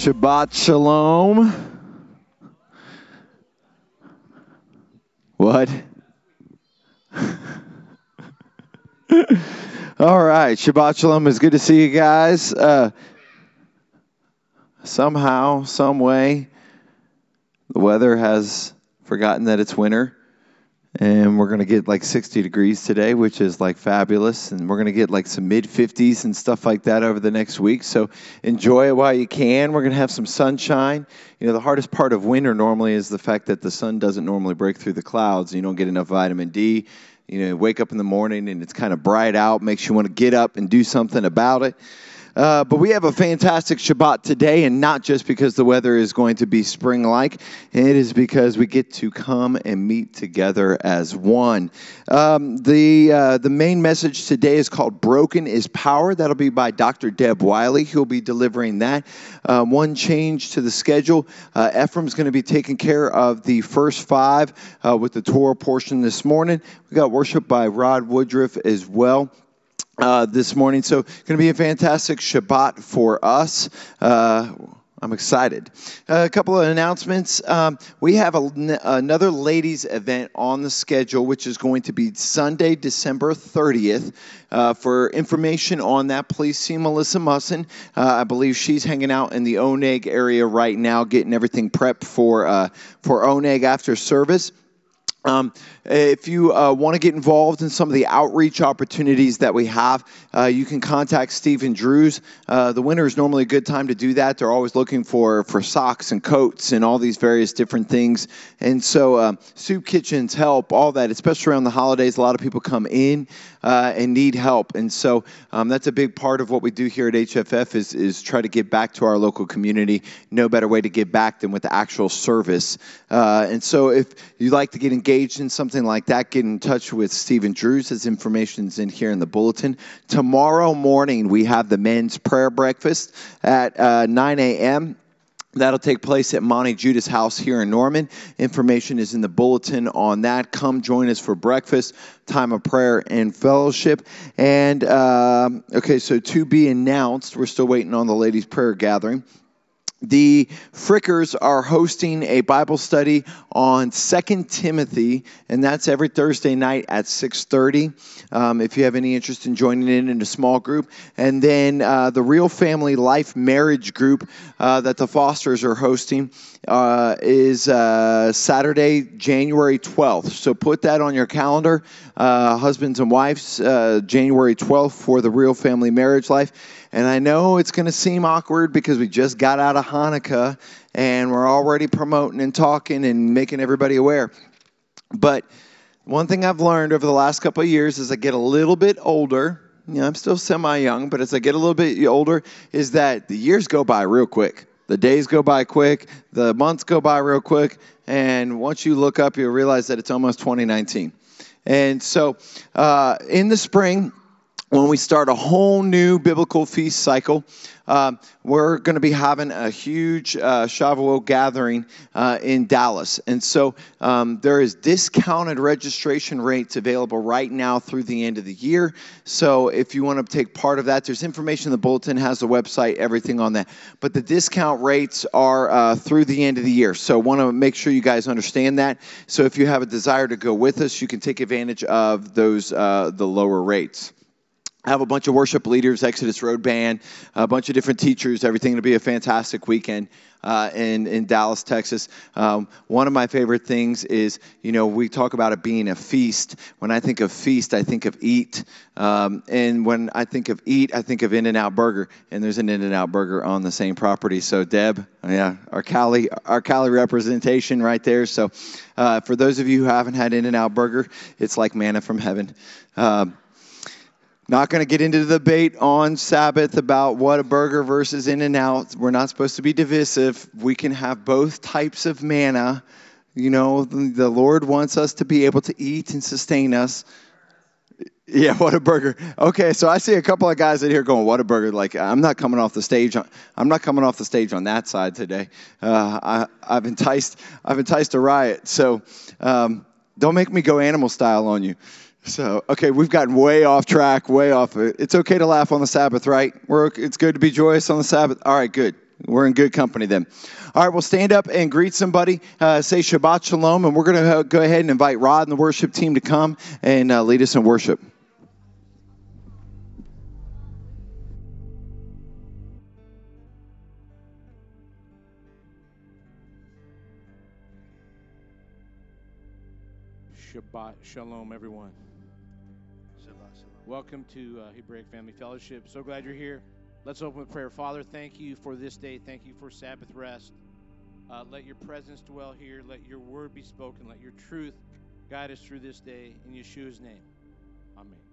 Shabbat Shalom. What? All right, Shabbat Shalom. It's good to see you guys. Uh, somehow, some way, the weather has forgotten that it's winter and we're going to get like 60 degrees today, which is like fabulous. And we're going to get like some mid 50s and stuff like that over the next week. So enjoy it while you can. We're going to have some sunshine. You know, the hardest part of winter normally is the fact that the sun doesn't normally break through the clouds. You don't get enough vitamin D. You know, you wake up in the morning and it's kind of bright out, makes you want to get up and do something about it. Uh, but we have a fantastic Shabbat today, and not just because the weather is going to be spring like, it is because we get to come and meet together as one. Um, the, uh, the main message today is called Broken is Power. That'll be by Dr. Deb Wiley. He'll be delivering that. Uh, one change to the schedule uh, Ephraim's going to be taking care of the first five uh, with the Torah portion this morning. We got worship by Rod Woodruff as well uh, this morning. So, going to be a fantastic Shabbat for us. Uh, I'm excited. Uh, a couple of announcements. Um, we have a, another ladies' event on the schedule, which is going to be Sunday, December 30th. Uh, for information on that, please see Melissa Musson. Uh, I believe she's hanging out in the Oneg area right now, getting everything prepped for for Oneg after service. Um, if you uh, want to get involved in some of the outreach opportunities that we have, uh, you can contact Stephen Drews. Uh, the winter is normally a good time to do that. They're always looking for, for socks and coats and all these various different things. And so, uh, soup kitchens help, all that, especially around the holidays. A lot of people come in uh, and need help. And so, um, that's a big part of what we do here at HFF is, is try to give back to our local community. No better way to give back than with actual service. Uh, and so, if you'd like to get engaged, in something like that, get in touch with Stephen Drews. His information's in here in the bulletin. Tomorrow morning, we have the men's prayer breakfast at uh, 9 a.m. That'll take place at Monty Judas House here in Norman. Information is in the bulletin on that. Come join us for breakfast, time of prayer, and fellowship. And, uh, okay, so to be announced, we're still waiting on the ladies' prayer gathering the Frickers are hosting a Bible study on Second Timothy, and that's every Thursday night at 6:30. Um, if you have any interest in joining in in a small group, and then uh, the Real Family Life Marriage Group uh, that the Fosters are hosting uh, is uh, Saturday, January 12th. So put that on your calendar, uh, husbands and wives, uh, January 12th for the Real Family Marriage Life. And I know it's going to seem awkward because we just got out of Hanukkah and we're already promoting and talking and making everybody aware. But one thing I've learned over the last couple of years as I get a little bit older, you know, I'm still semi young, but as I get a little bit older, is that the years go by real quick. The days go by quick, the months go by real quick, and once you look up, you'll realize that it's almost 2019. And so uh, in the spring, when we start a whole new biblical feast cycle. Uh, we're going to be having a huge uh, Shavuot gathering uh, in Dallas. And so um, there is discounted registration rates available right now through the end of the year. So if you want to take part of that, there's information in the bulletin, has the website, everything on that. But the discount rates are uh, through the end of the year. So want to make sure you guys understand that. So if you have a desire to go with us, you can take advantage of those uh, the lower rates. I have a bunch of worship leaders, Exodus Road Band, a bunch of different teachers, everything to be a fantastic weekend uh, in, in Dallas, Texas. Um, one of my favorite things is, you know, we talk about it being a feast. When I think of feast, I think of eat. Um, and when I think of eat, I think of In N Out Burger. And there's an In N Out Burger on the same property. So, Deb, yeah, our Cali, our Cali representation right there. So, uh, for those of you who haven't had In N Out Burger, it's like manna from heaven. Um, not going to get into the debate on Sabbath about Whataburger versus In and Out. We're not supposed to be divisive. We can have both types of manna. You know, the Lord wants us to be able to eat and sustain us. Yeah, Whataburger. Okay, so I see a couple of guys in here going, "Whataburger!" Like I'm not coming off the stage. On, I'm not coming off the stage on that side today. Uh, I, have enticed. I've enticed a riot. So um, don't make me go animal style on you. So, okay, we've gotten way off track, way off. It's okay to laugh on the Sabbath, right? We're, it's good to be joyous on the Sabbath. All right, good. We're in good company then. All right, well, stand up and greet somebody. Uh, say Shabbat Shalom, and we're going to go ahead and invite Rod and the worship team to come and uh, lead us in worship. Shabbat Shalom, everyone. Welcome to uh, Hebraic Family Fellowship. So glad you're here. Let's open with prayer. Father, thank you for this day. Thank you for Sabbath rest. Uh, let your presence dwell here. Let your word be spoken. Let your truth guide us through this day. In Yeshua's name. Amen.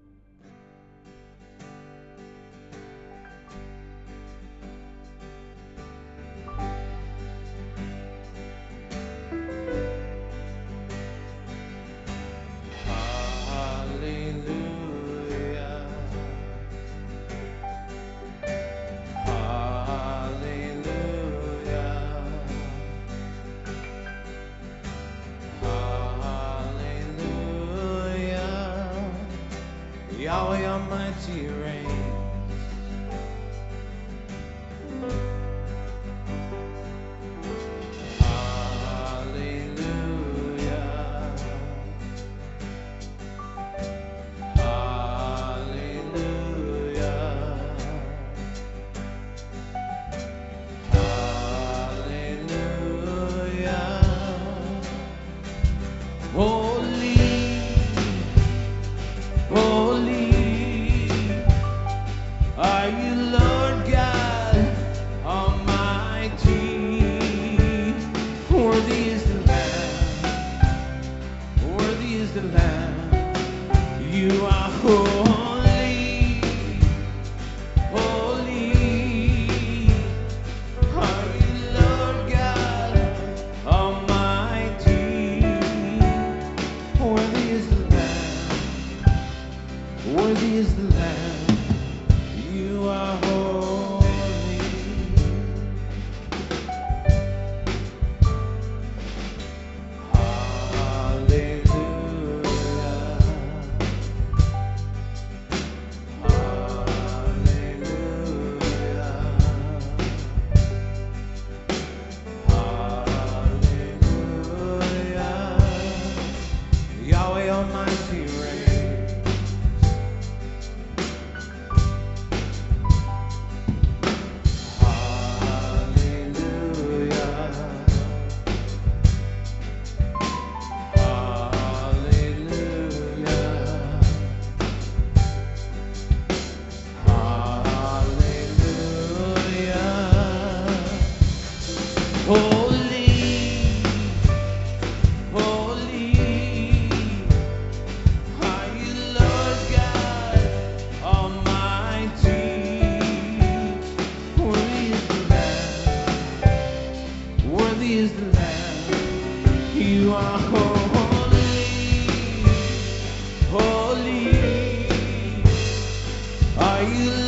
Are you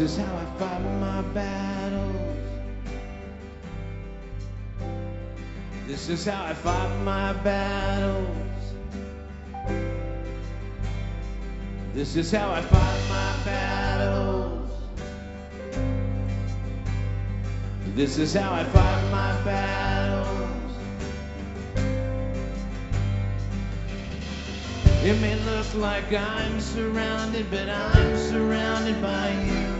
This is how I fight my battles. This is how I fight my battles. This is how I fight my battles. This is how I fight my battles. It may look like I'm surrounded, but I'm surrounded by you.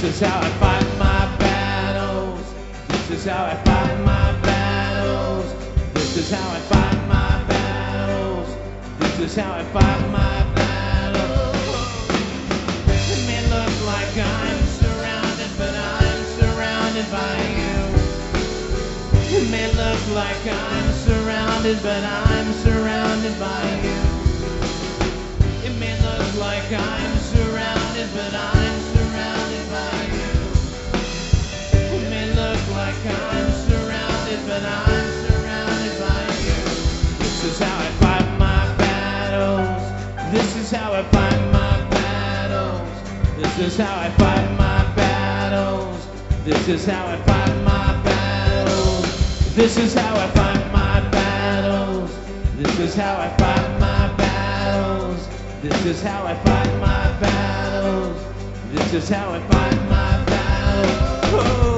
This is how I fight my battles. This is how I fight my battles. This is how I fight my battles. This is how I fight my battles. It may look like I'm surrounded, but I'm surrounded by you. It may look like I'm surrounded, but I'm surrounded by you. It may look like I'm surrounded, but I'm surrounded This is how I fight my battles. This is how I fight my battles. This is how I fight my battles. This is how I fight my battles. This is how I fight my battles. This is how I fight my battles. Oh,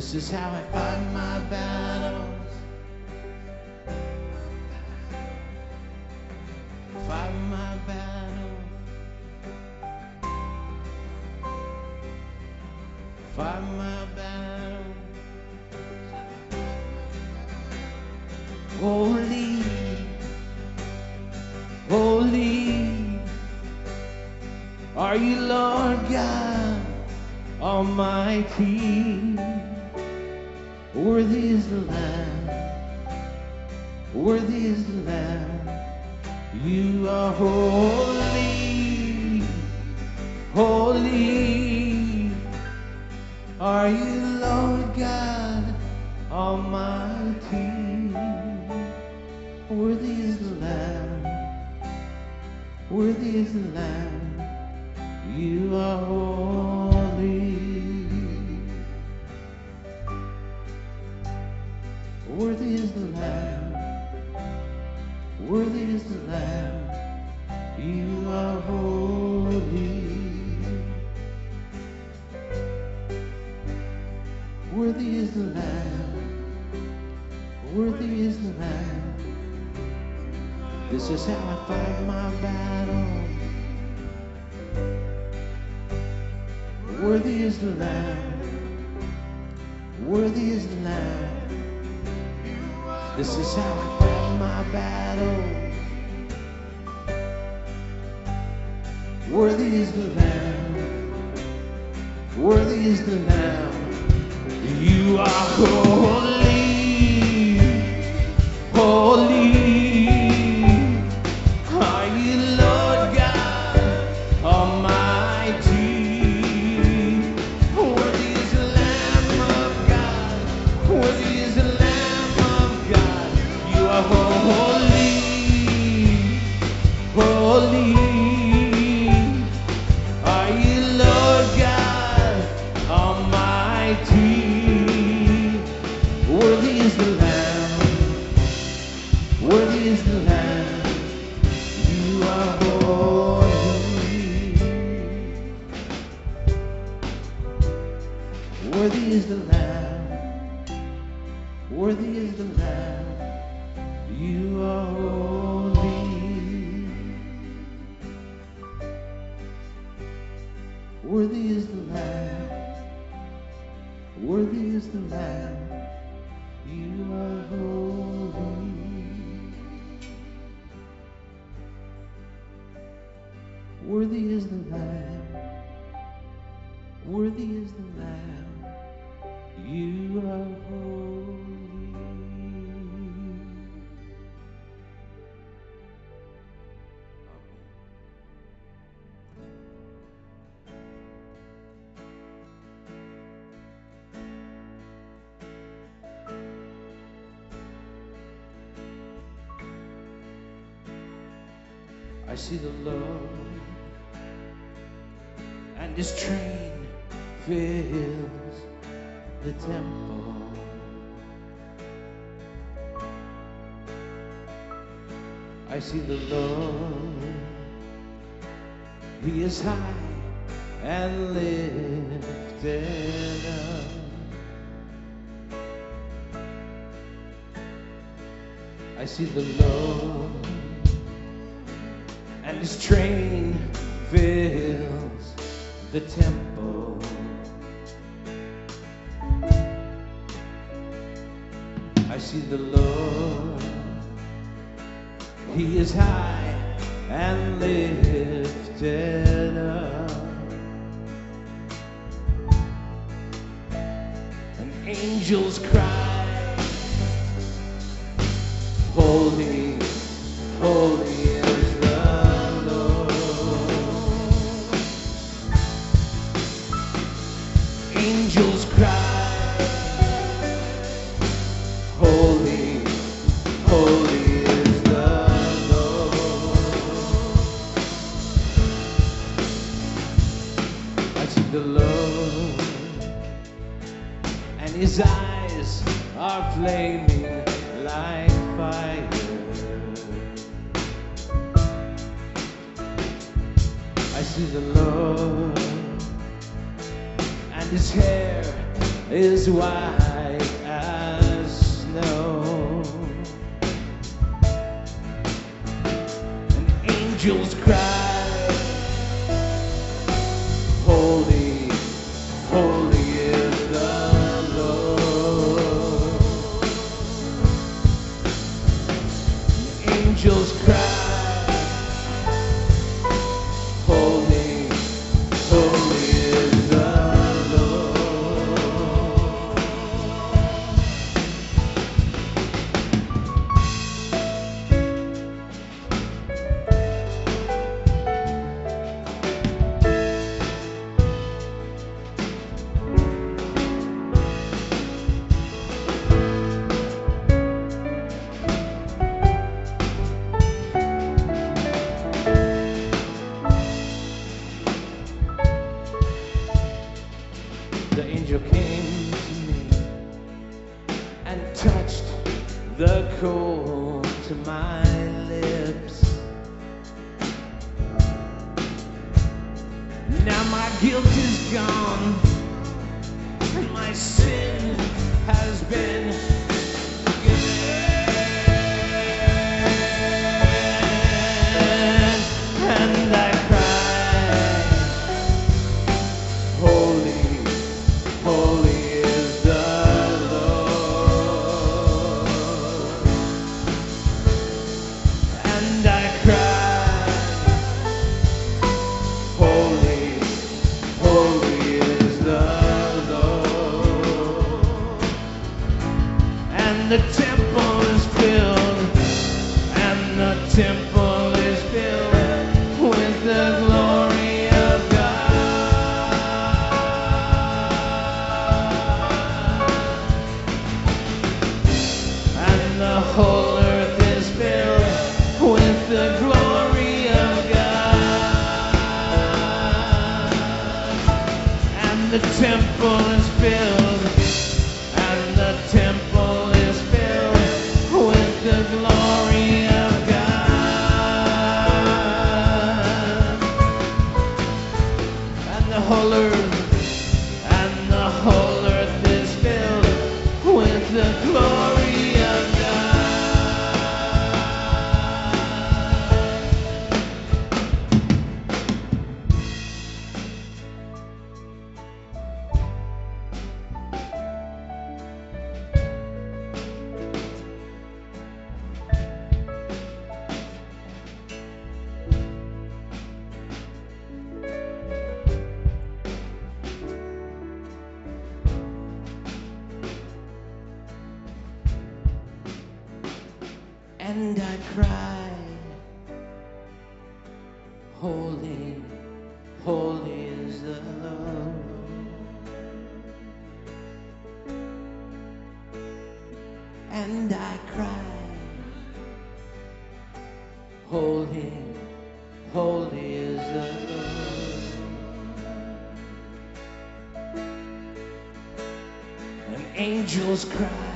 This is how I fight my battles. Worthy is the Lamb. You are holy, His hair is white as snow. And angels cry, angels cry.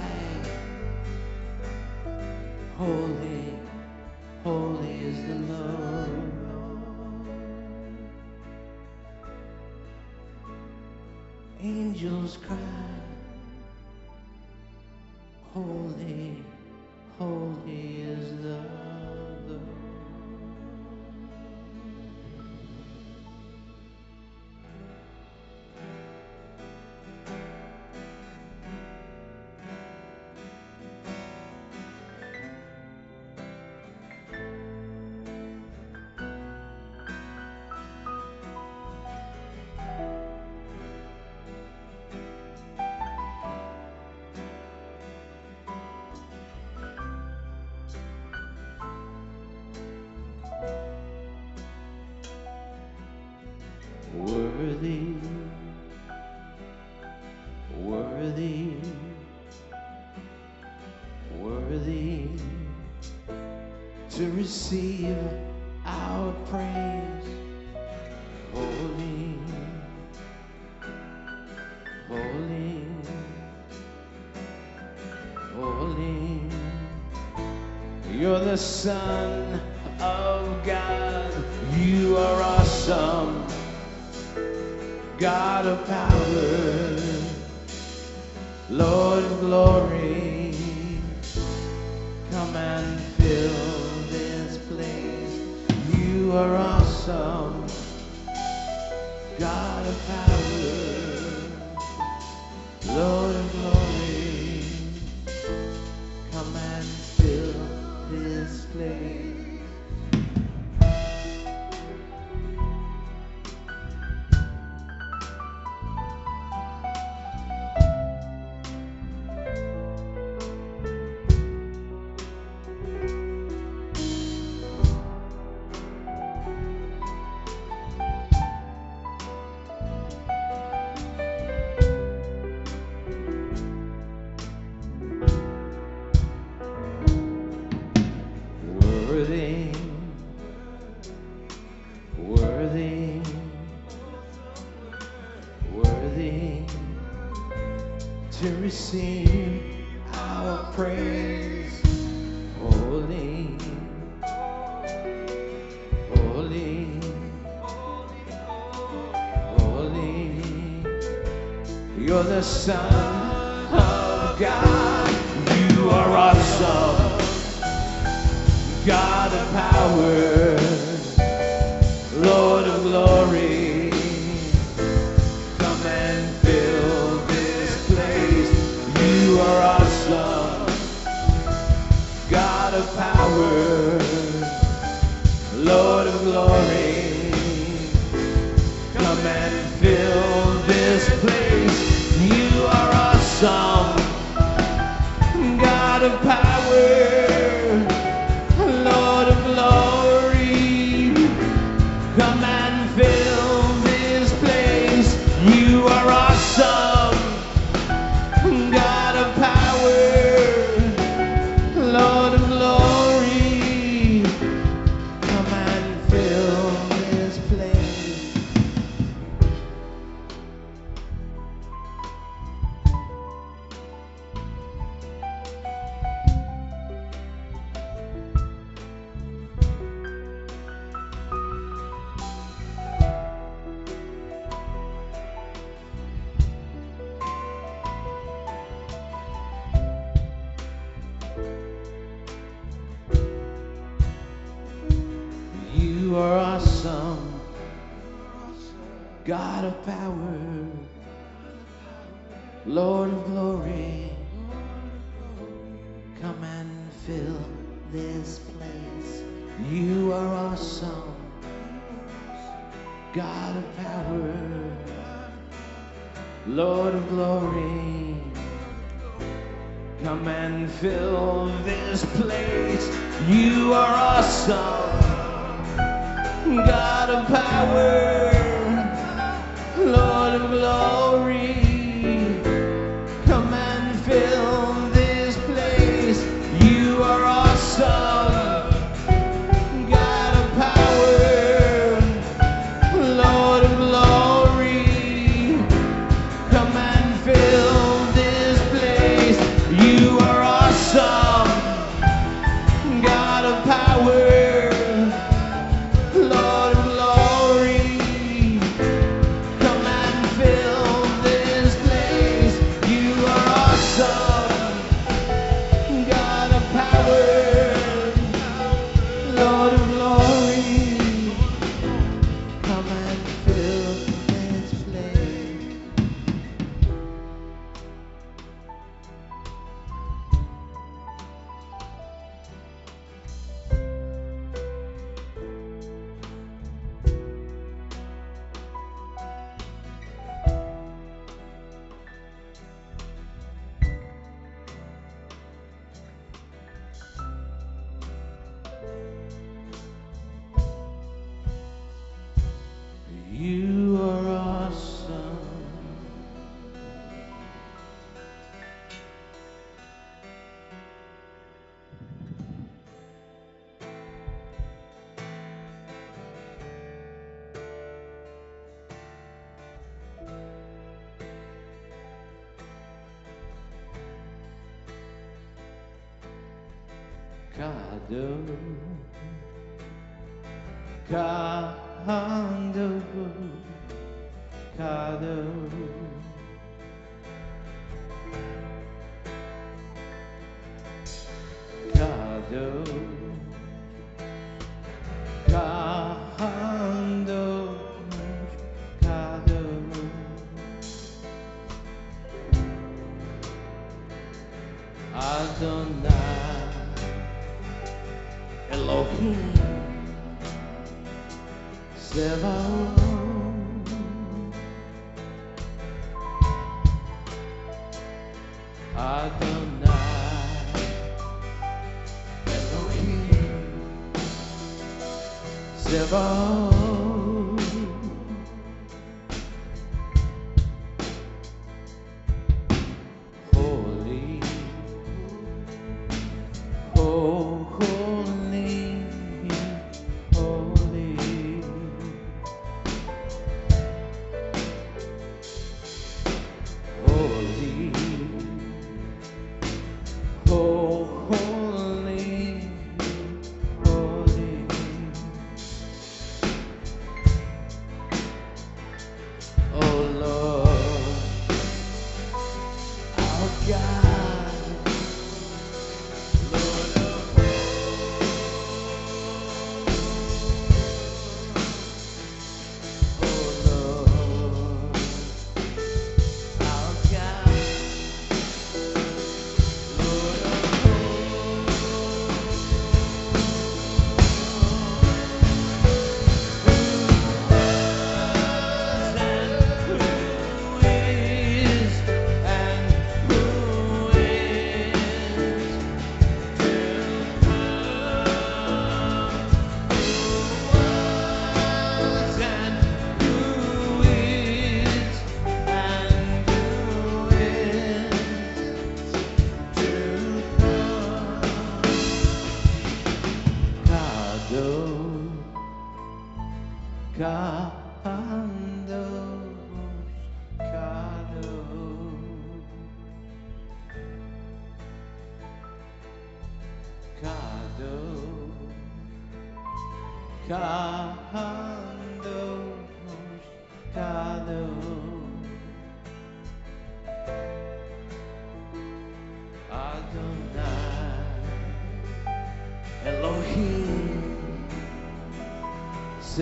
receive our praise. Holy, holy, holy. You're the Son of God. You are awesome. God of power. sing our praise. Holy, holy, holy. You're the Son of God. You are awesome. God of power. Lord.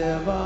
Sebaot,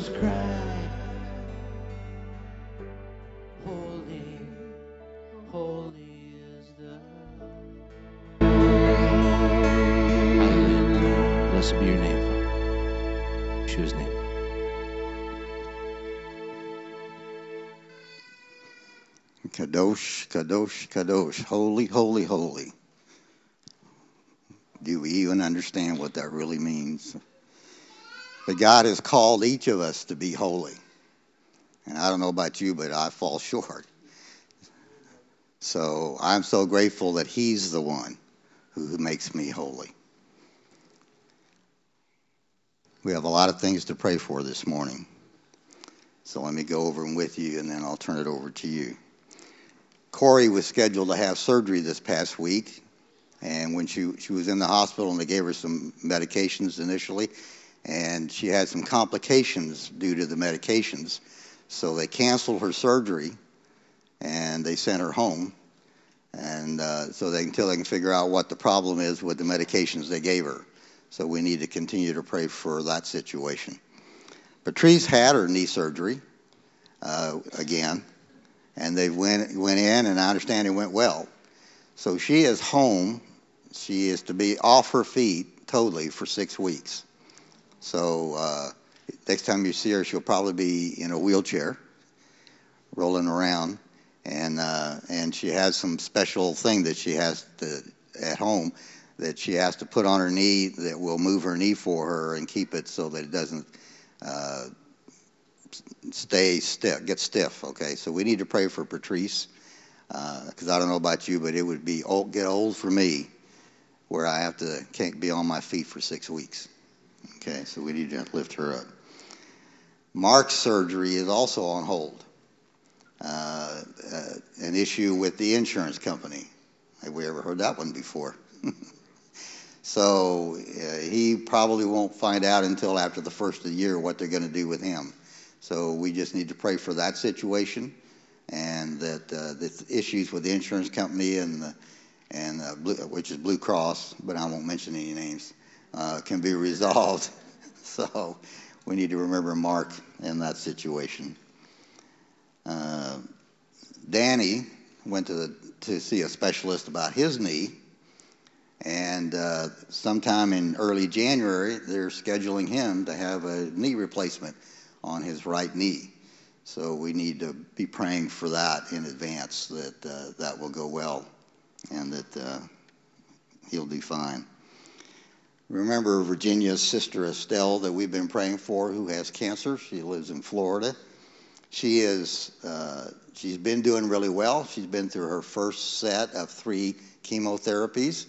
angels cry. Holy, holy is the Hallelujah. Blessed be your name, Father. Name. Kadosh, Kadosh, Kadosh, holy, holy, holy. Do we even understand what that really means? But God has called each of us to be holy. And I don't know about you, but I fall short. So I'm so grateful that He's the one who makes me holy. We have a lot of things to pray for this morning. So let me go over them with you, and then I'll turn it over to you. Corey was scheduled to have surgery this past week, and when she she was in the hospital and they gave her some medications initially, and she had some complications due to the medications, so they canceled her surgery, and they sent her home, and uh, so they until they can figure out what the problem is with the medications they gave her. So we need to continue to pray for that situation. Patrice had her knee surgery uh, again and they went went in, and I understand it went well. So she is home. She is to be off her feet totally for six weeks. So uh, next time you see her, she'll probably be in a wheelchair, rolling around, and uh, and she has some special thing that she has to at home that she has to put on her knee that will move her knee for her and keep it so that it doesn't uh, stay stiff, get stiff. Okay, so we need to pray for Patrice because I don't know about you, but it would be old, get old for me where I have to can't be on my feet for six weeks. Okay, so we need to lift her up. Mark's surgery is also on hold. Uh, uh, an issue with the insurance company. Have we ever heard that one before? so uh, he probably won't find out until after the first of the year what they're going to do with him. So we just need to pray for that situation and that uh, the issues with the insurance company and the, and uh, Blue, which is Blue Cross, but I won't mention any names, uh, can be resolved. so we need to remember Mark in that situation. Uh, Danny went to the, to see a specialist about his knee, and uh, sometime in early January, they're scheduling him to have a knee replacement on his right knee. So we need to be praying for that in advance that uh, that will go well and that uh, he'll do fine. Remember Virginia's sister Estelle that we've been praying for who has cancer. She lives in Florida. She is uh, she's been doing really well. She's been through her first set of three chemotherapies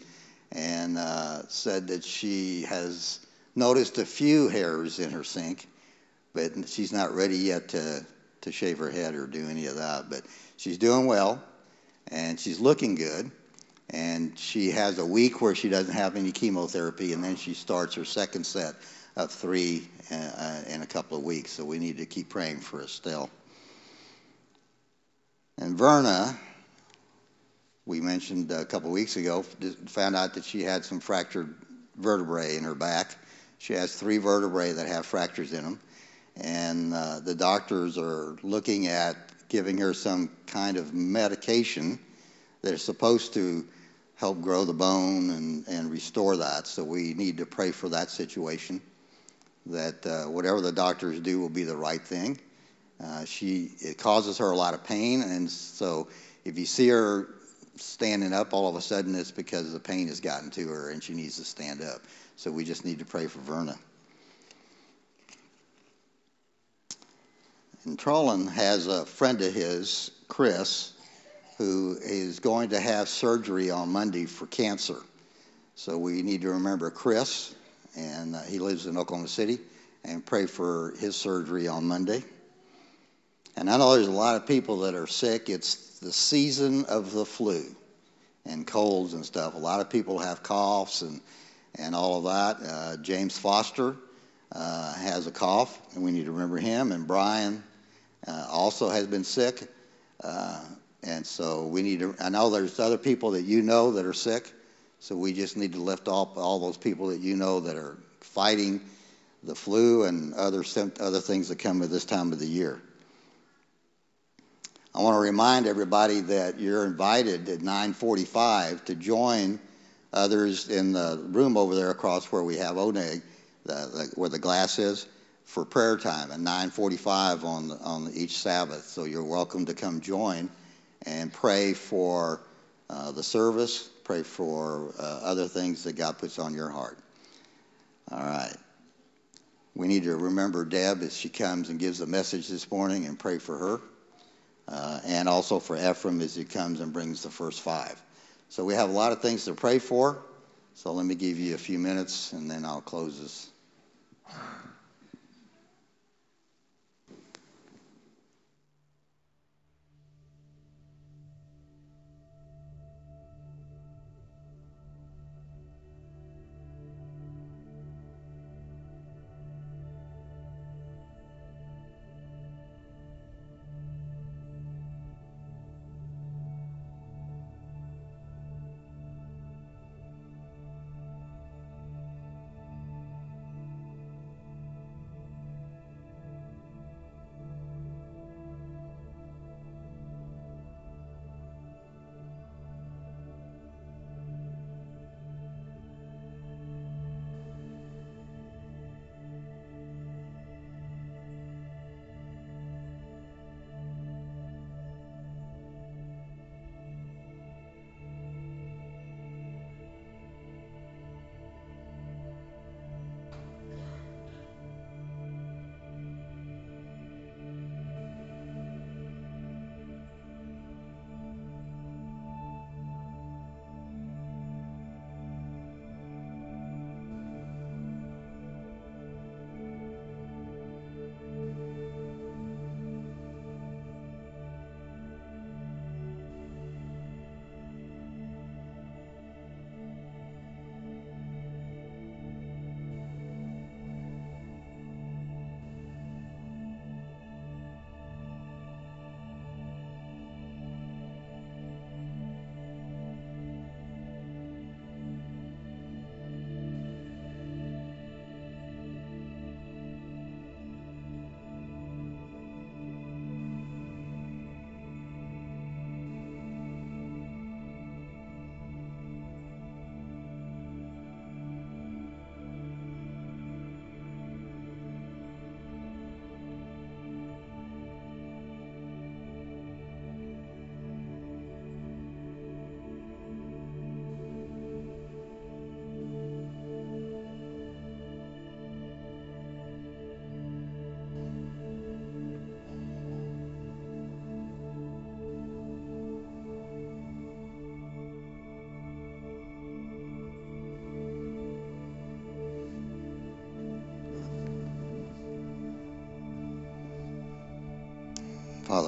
and uh, said that she has noticed a few hairs in her sink but she's not ready yet to, to shave her head or do any of that. But she's doing well, and she's looking good. And she has a week where she doesn't have any chemotherapy, and then she starts her second set of three uh, in a couple of weeks. So we need to keep praying for Estelle. And Verna, we mentioned a couple of weeks ago, found out that she had some fractured vertebrae in her back. She has three vertebrae that have fractures in them and uh, the doctors are looking at giving her some kind of medication that is supposed to help grow the bone and, and restore that. So we need to pray for that situation, that uh, whatever the doctors do will be the right thing. Uh, she it causes her a lot of pain, and so if you see her standing up, all of a sudden it's because the pain has gotten to her and she needs to stand up. So we just need to pray for Verna. And Trollan has a friend of his, Chris, who is going to have surgery on Monday for cancer. So we need to remember Chris, and uh, he lives in Oklahoma City, and pray for his surgery on Monday. And I know there's a lot of people that are sick. It's the season of the flu and colds and stuff. A lot of people have coughs and, and all of that. Uh, James Foster uh, has a cough, and we need to remember him. And Brian uh, also has been sick. And so we need to, I know there's other people that you know that are sick. So we just need to lift up all those people that you know that are fighting the flu and other other things that come at this time of the year. I want to remind everybody that you're invited at 9:45 to join others in the room over there across where we have Oneg, the, the, where the glass is, for prayer time at 9:45 on on each Sabbath. So you're welcome to come join and pray for uh, the service, pray for uh, other things that God puts on your heart. All right. We need to remember Deb as she comes and gives a message this morning and pray for her. Uh, and also for Ephraim as he comes and brings the first five. So we have a lot of things to pray for. So let me give you a few minutes and then I'll close this.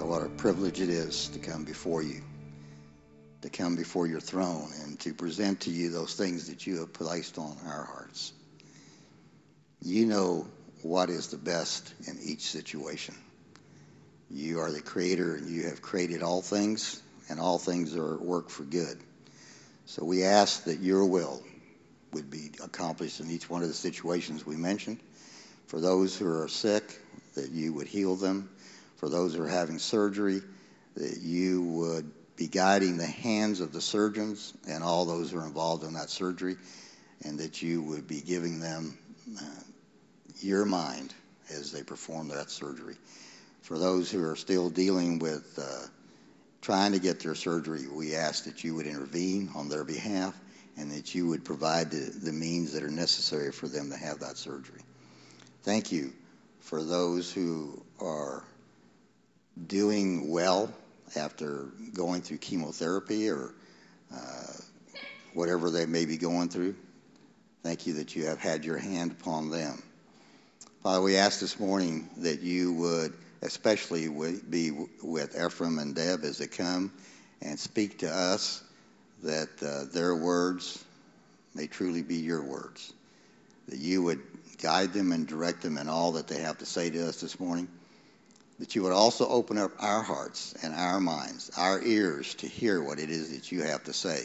What a privilege it is to come before you, to come before your throne and to present to you those things that you have placed on our hearts. You know what is the best in each situation. You are the creator and you have created all things, and all things are at work for good. So we ask that your will would be accomplished in each one of the situations we mentioned. For those who are sick, that you would heal them for those who are having surgery, that you would be guiding the hands of the surgeons and all those who are involved in that surgery, and that you would be giving them uh, your mind as they perform that surgery. For those who are still dealing with uh, trying to get their surgery, we ask that you would intervene on their behalf and that you would provide the, the means that are necessary for them to have that surgery. Thank you for those who are doing well after going through chemotherapy or uh, whatever they may be going through. Thank you that you have had your hand upon them. Father, we ask this morning that you would especially be with Ephraim and Deb as they come and speak to us, that uh, their words may truly be your words, that you would guide them and direct them in all that they have to say to us this morning that you would also open up our hearts and our minds, our ears to hear what it is that you have to say,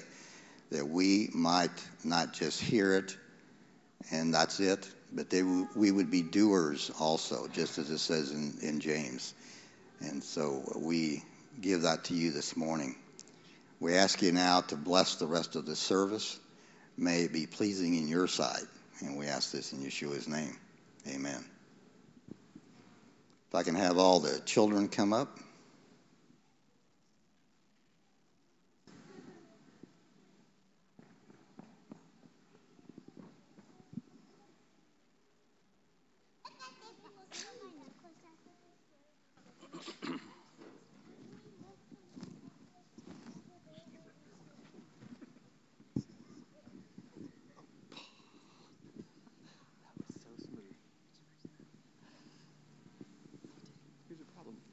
that we might not just hear it and that's it, but they, we would be doers also, just as it says in, in James. And so we give that to you this morning. We ask you now to bless the rest of the service. May it be pleasing in your sight. And we ask this in Yeshua's name. Amen. If I can have all the children come up.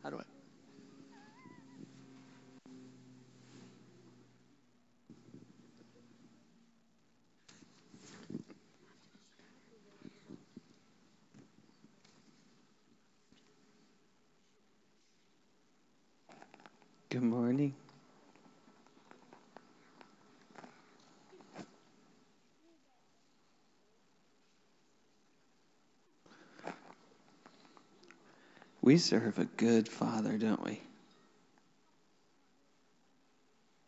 How do I? Good morning. We serve a good father, don't we?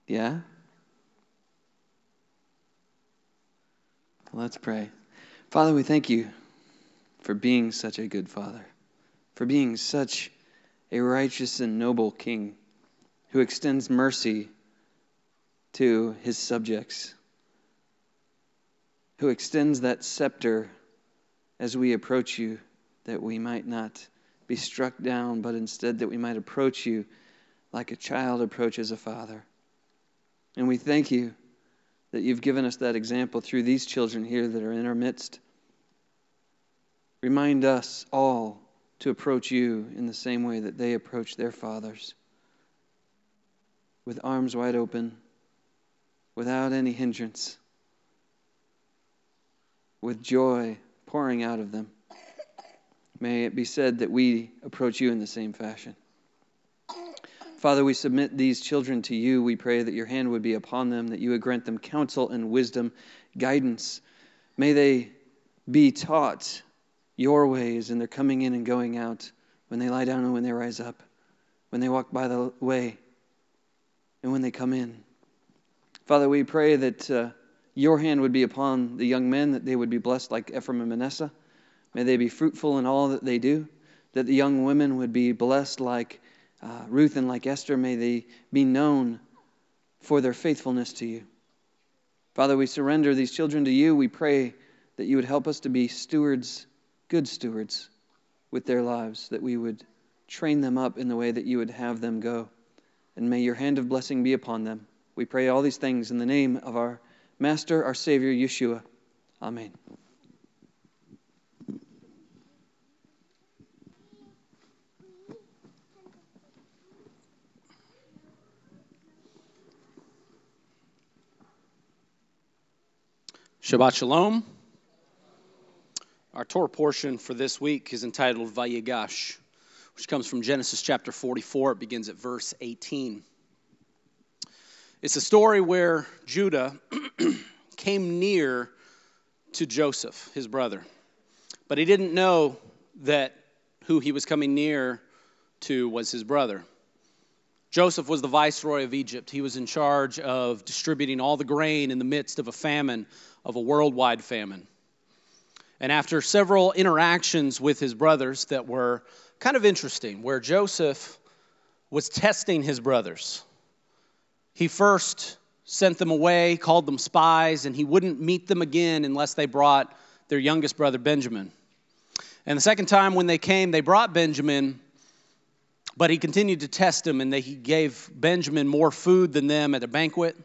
Yeah? Let's pray. Father, we thank you for being such a good father, for being such a righteous and noble king who extends mercy to his subjects, who extends that scepter as we approach you, that we might not be struck down, but instead that we might approach you like a child approaches a father. And we thank you that you've given us that example through these children here that are in our midst. Remind us all to approach you in the same way that they approach their fathers with arms wide open, without any hindrance, with joy pouring out of them. May it be said that we approach you in the same fashion. Father, we submit these children to you. We pray that your hand would be upon them, that you would grant them counsel and wisdom, guidance. May they be taught your ways in their coming in and going out, when they lie down and when they rise up, when they walk by the way and when they come in. Father, we pray that uh, your hand would be upon the young men, that they would be blessed like Ephraim and Manasseh. May they be fruitful in all that they do, that the young women would be blessed like uh, Ruth and like Esther. May they be known for their faithfulness to you. Father, we surrender these children to you. We pray that you would help us to be stewards, good stewards with their lives, that we would train them up in the way that you would have them go and may your hand of blessing be upon them. We pray all these things in the name of our Master, our Savior, Yeshua. Amen. Shabbat Shalom. Our Torah portion for this week is entitled Vayigash which comes from Genesis chapter 44. It begins at verse 18. It's a story where Judah came near to Joseph, his brother, but he didn't know that who he was coming near to was his brother. Joseph was the viceroy of Egypt. He was in charge of distributing all the grain in the midst of a famine, of a worldwide famine. And after several interactions with his brothers that were kind of interesting where Joseph was testing his brothers. He first sent them away, called them spies, and he wouldn't meet them again unless they brought their youngest brother Benjamin. And the second time when they came, they brought Benjamin, but he continued to test them, and they, he gave Benjamin more food than them at a banquet.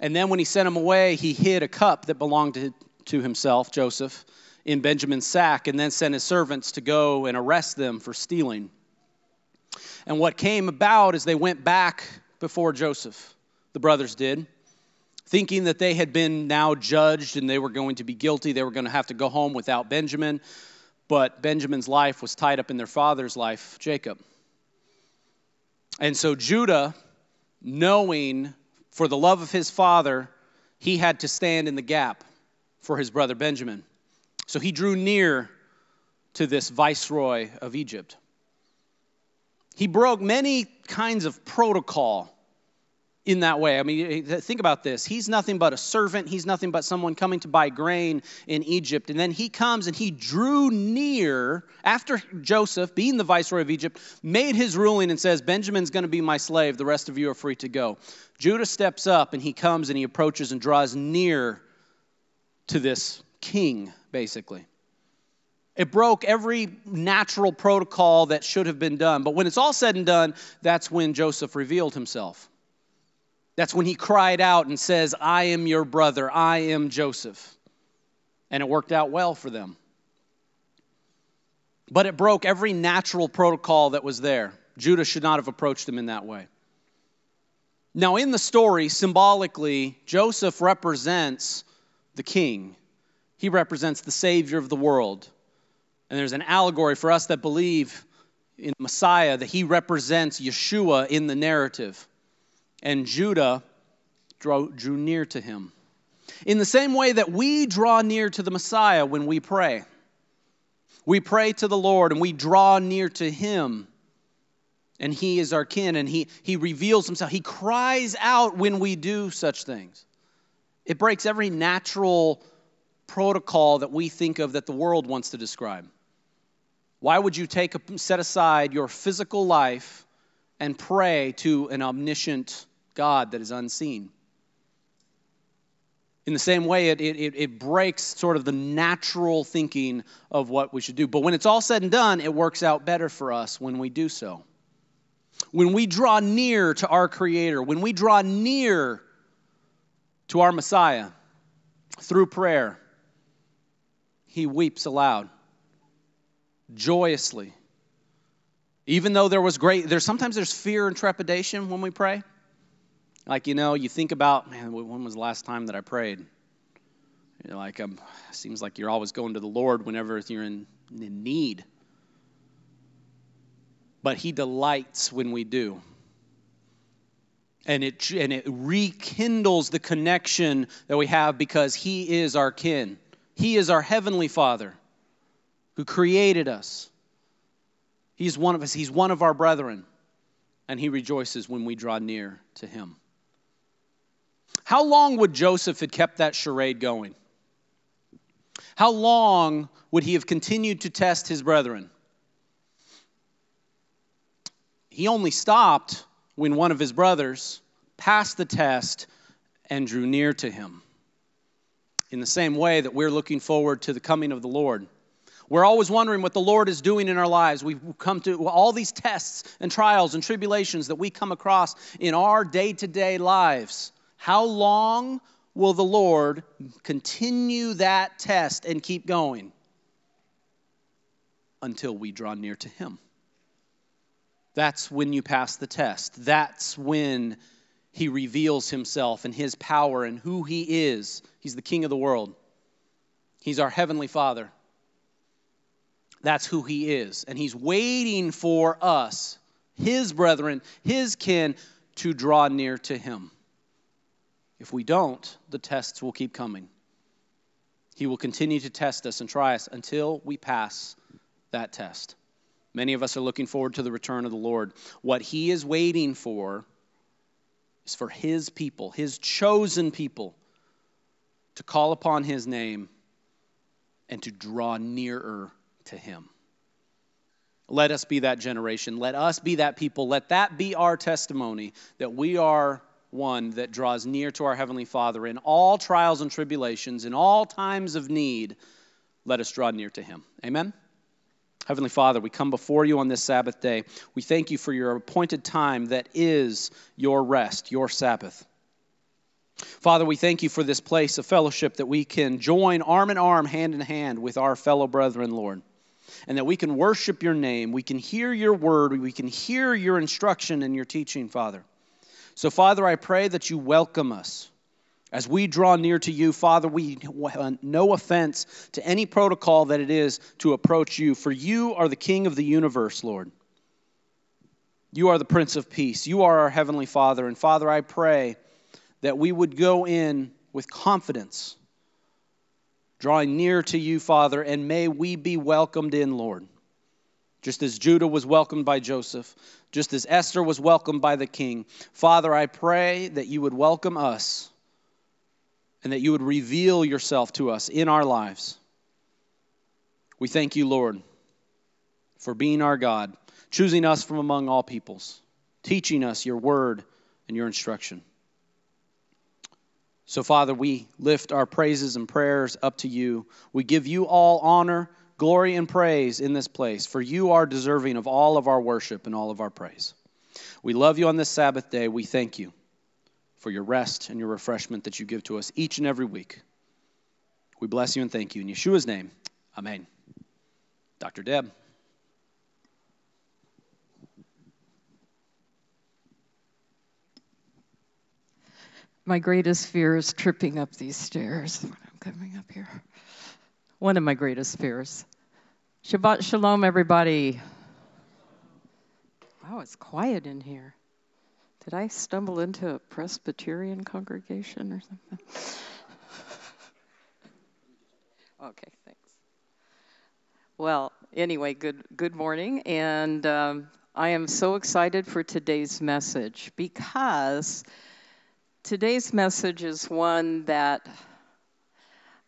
And then when he sent him away, he hid a cup that belonged to, to himself, Joseph, in Benjamin's sack and then sent his servants to go and arrest them for stealing. And what came about is they went back before Joseph, the brothers did, thinking that they had been now judged and they were going to be guilty. They were going to have to go home without Benjamin. But Benjamin's life was tied up in their father's life, Jacob. And so Judah, knowing for the love of his father, he had to stand in the gap for his brother Benjamin. So he drew near to this viceroy of Egypt. He broke many kinds of protocol in that way. I mean, eh, think about this. He's nothing but a servant, he's nothing but someone coming to buy grain in Egypt. And then he comes and he drew near after Joseph, being the viceroy of Egypt, made his ruling and says, Benjamin's going to be my slave. The rest of you are free to go. Judah steps up and he comes and he approaches and draws near to this king, basically. It broke every natural protocol that should have been done. But when it's all said and done, that's when Joseph revealed himself. That's when he cried out and says, I am your brother, I am Joseph. And it worked out well for them. But it broke every natural protocol that was there. Judah should not have approached him in that way. Now, in the story, symbolically, Joseph represents the king, he represents the Savior of the world. And there's an allegory for us that believe in Messiah that he represents Yeshua in the narrative and Judah drew, drew near to him. In the same way that we draw near to the Messiah when we pray, we pray to the Lord and we draw near to him. And he is our kin and he, he reveals himself. He cries out when we do such things. It breaks every natural protocol that we think of that the world wants to describe. Why would you take a, set aside your physical life and pray to an omniscient God that is unseen. In the same way, it, it, it breaks sort of the natural thinking of what we should do. But when it's all said and done, it works out better for us when we do so. When we draw near to our Creator, when we draw near to our Messiah through prayer, He weeps aloud, joyously. Even though there was great, there's sometimes there's fear and trepidation when we pray. Like, you know, you think about, man, when was the last time that I prayed? You're like, um, seems like you're always going to the Lord whenever you're in, in need. But He delights when we do. And it, and it rekindles the connection that we have because He is our kin. He is our Heavenly Father who created us. He's one of us, He's one of our brethren. And He rejoices when we draw near to Him. How long would Joseph have kept that charade going? How long would he have continued to test his brethren? He only stopped when one of his brothers passed the test and drew near to him. In the same way that we're looking forward to the coming of the Lord. We're always wondering what the Lord is doing in our lives. We've come to all these tests and trials and tribulations that we come across in our day to day lives. How long will the Lord continue that test and keep going? Until we draw near to Him. That's when you pass the test. That's when He reveals Himself and His power and who He is. He's the King of the world, He's our Heavenly Father. That's who He is. And He's waiting for us, His brethren, His kin, to draw near to Him. If we don't, the tests will keep coming. He will continue to test us and try us until we pass that test. Many of us are looking forward to the return of the Lord. What He is waiting for is for His people, His chosen people, to call upon His name and to draw nearer to Him. Let us be that generation. Let us be that people. Let that be our testimony that we are one that draws near to our Heavenly Father in all trials and tribulations, in all times of need, let us draw near to Him. Amen? Heavenly Father, we come before you on this Sabbath day. We thank you for your appointed time that is your rest, your Sabbath. Father, we thank you for this place of fellowship that we can join arm in arm, hand in hand with our fellow brethren, Lord. And that we can worship your name. We can hear your word. We can hear your instruction and your teaching, Father. So, Father, I pray that you welcome us. As we draw near to you, Father, we uh, no offense to any protocol that it is to approach you, for you are the King of the universe, Lord. You are the Prince of Peace. You are our Heavenly Father. And Father, I pray that we would go in with confidence, drawing near to you, Father, and may we be welcomed in, Lord. Just as Judah was welcomed by Joseph, just as Esther was welcomed by the king. Father, I pray that you would welcome us and that you would reveal yourself to us in our lives. We thank you, Lord, for being our God, choosing us from among all peoples, teaching us your word and your instruction. So, Father, we lift our praises and prayers up to you. We give you all honor, glory, and praise in this place, for you are deserving of all of our worship and all of our praise. We love you on this Sabbath day. We thank you for your rest and your refreshment that you give to us each and every week. We bless you and thank you. In Yeshua's name, amen. Dr. Deb. My greatest fear is tripping up these stairs when I'm coming up here. One of my greatest fears. Shabbat Shalom, everybody. Wow, it's quiet in here. Did I stumble into a Presbyterian congregation or something? okay, thanks. Well, anyway, good good morning, and um, I am so excited for today's message because Today's message is one that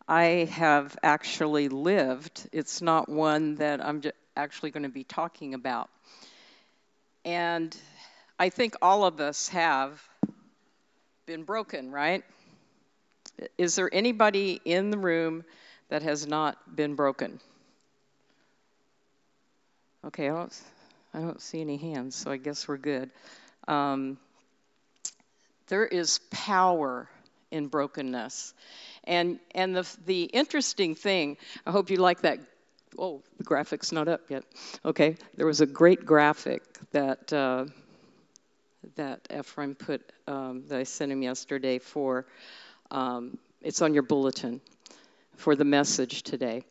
I have actually lived. It's not one that I'm actually going to be talking about. And I think all of us have been broken, right? Is there anybody in the room that has not been broken? Okay, I don't, I don't see any hands, so I guess we're good. Um, there is power in brokenness. And, and the, the interesting thing, I hope you like that. Oh, the graphic's not up yet. Okay, there was a great graphic that, uh, that Ephraim put, um, that I sent him yesterday for, um, it's on your bulletin for the message today.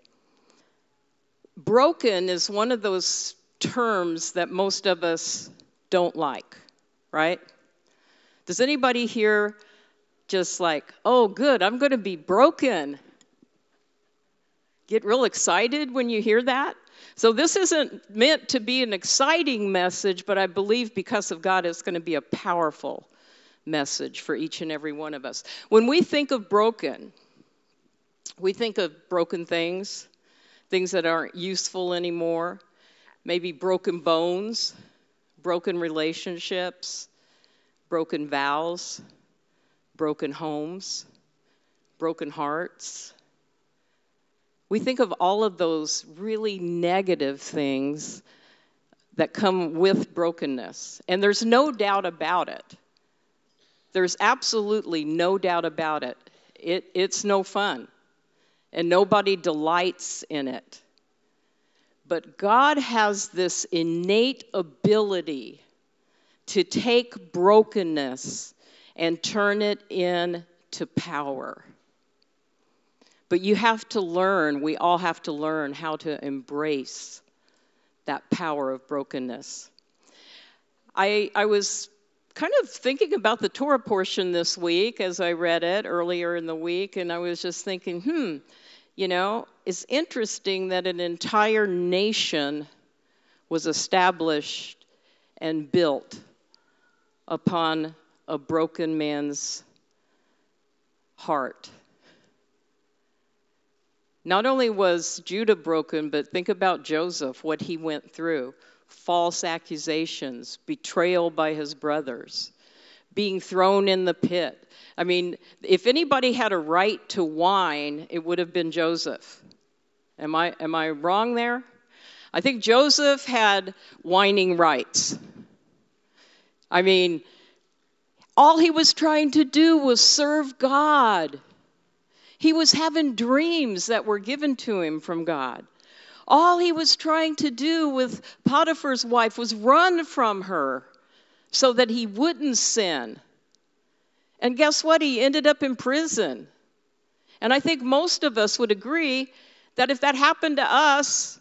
Broken is one of those terms that most of us don't like, right? Does anybody here just like, oh, good, I'm going to be broken? Get real excited when you hear that? So, this isn't meant to be an exciting message, but I believe because of God, it's going to be a powerful message for each and every one of us. When we think of broken, we think of broken things, things that aren't useful anymore, maybe broken bones, broken relationships, broken vows, broken homes, broken hearts. We think of all of those really negative things that come with brokenness. And there's no doubt about it. There's absolutely no doubt about it. it it's no fun, and nobody delights in it. But God has this innate ability to take brokenness and turn it into power. But you have to learn, we all have to learn how to embrace that power of brokenness. I, I was kind of thinking about the Torah portion this week as I read it earlier in the week, and I was just thinking, hmm, you know, it's interesting that an entire nation was established and built upon a broken man's heart. Not only was Judah broken, but think about Joseph, what he went through false accusations, betrayal by his brothers, being thrown in the pit. I mean, if anybody had a right to whine, it would have been Joseph. Am I, am I wrong there? I think Joseph had whining rights. I mean, all he was trying to do was serve God. He was having dreams that were given to him from God. All he was trying to do with Potiphar's wife was run from her so that he wouldn't sin. And guess what? He ended up in prison. And I think most of us would agree that if that happened to us,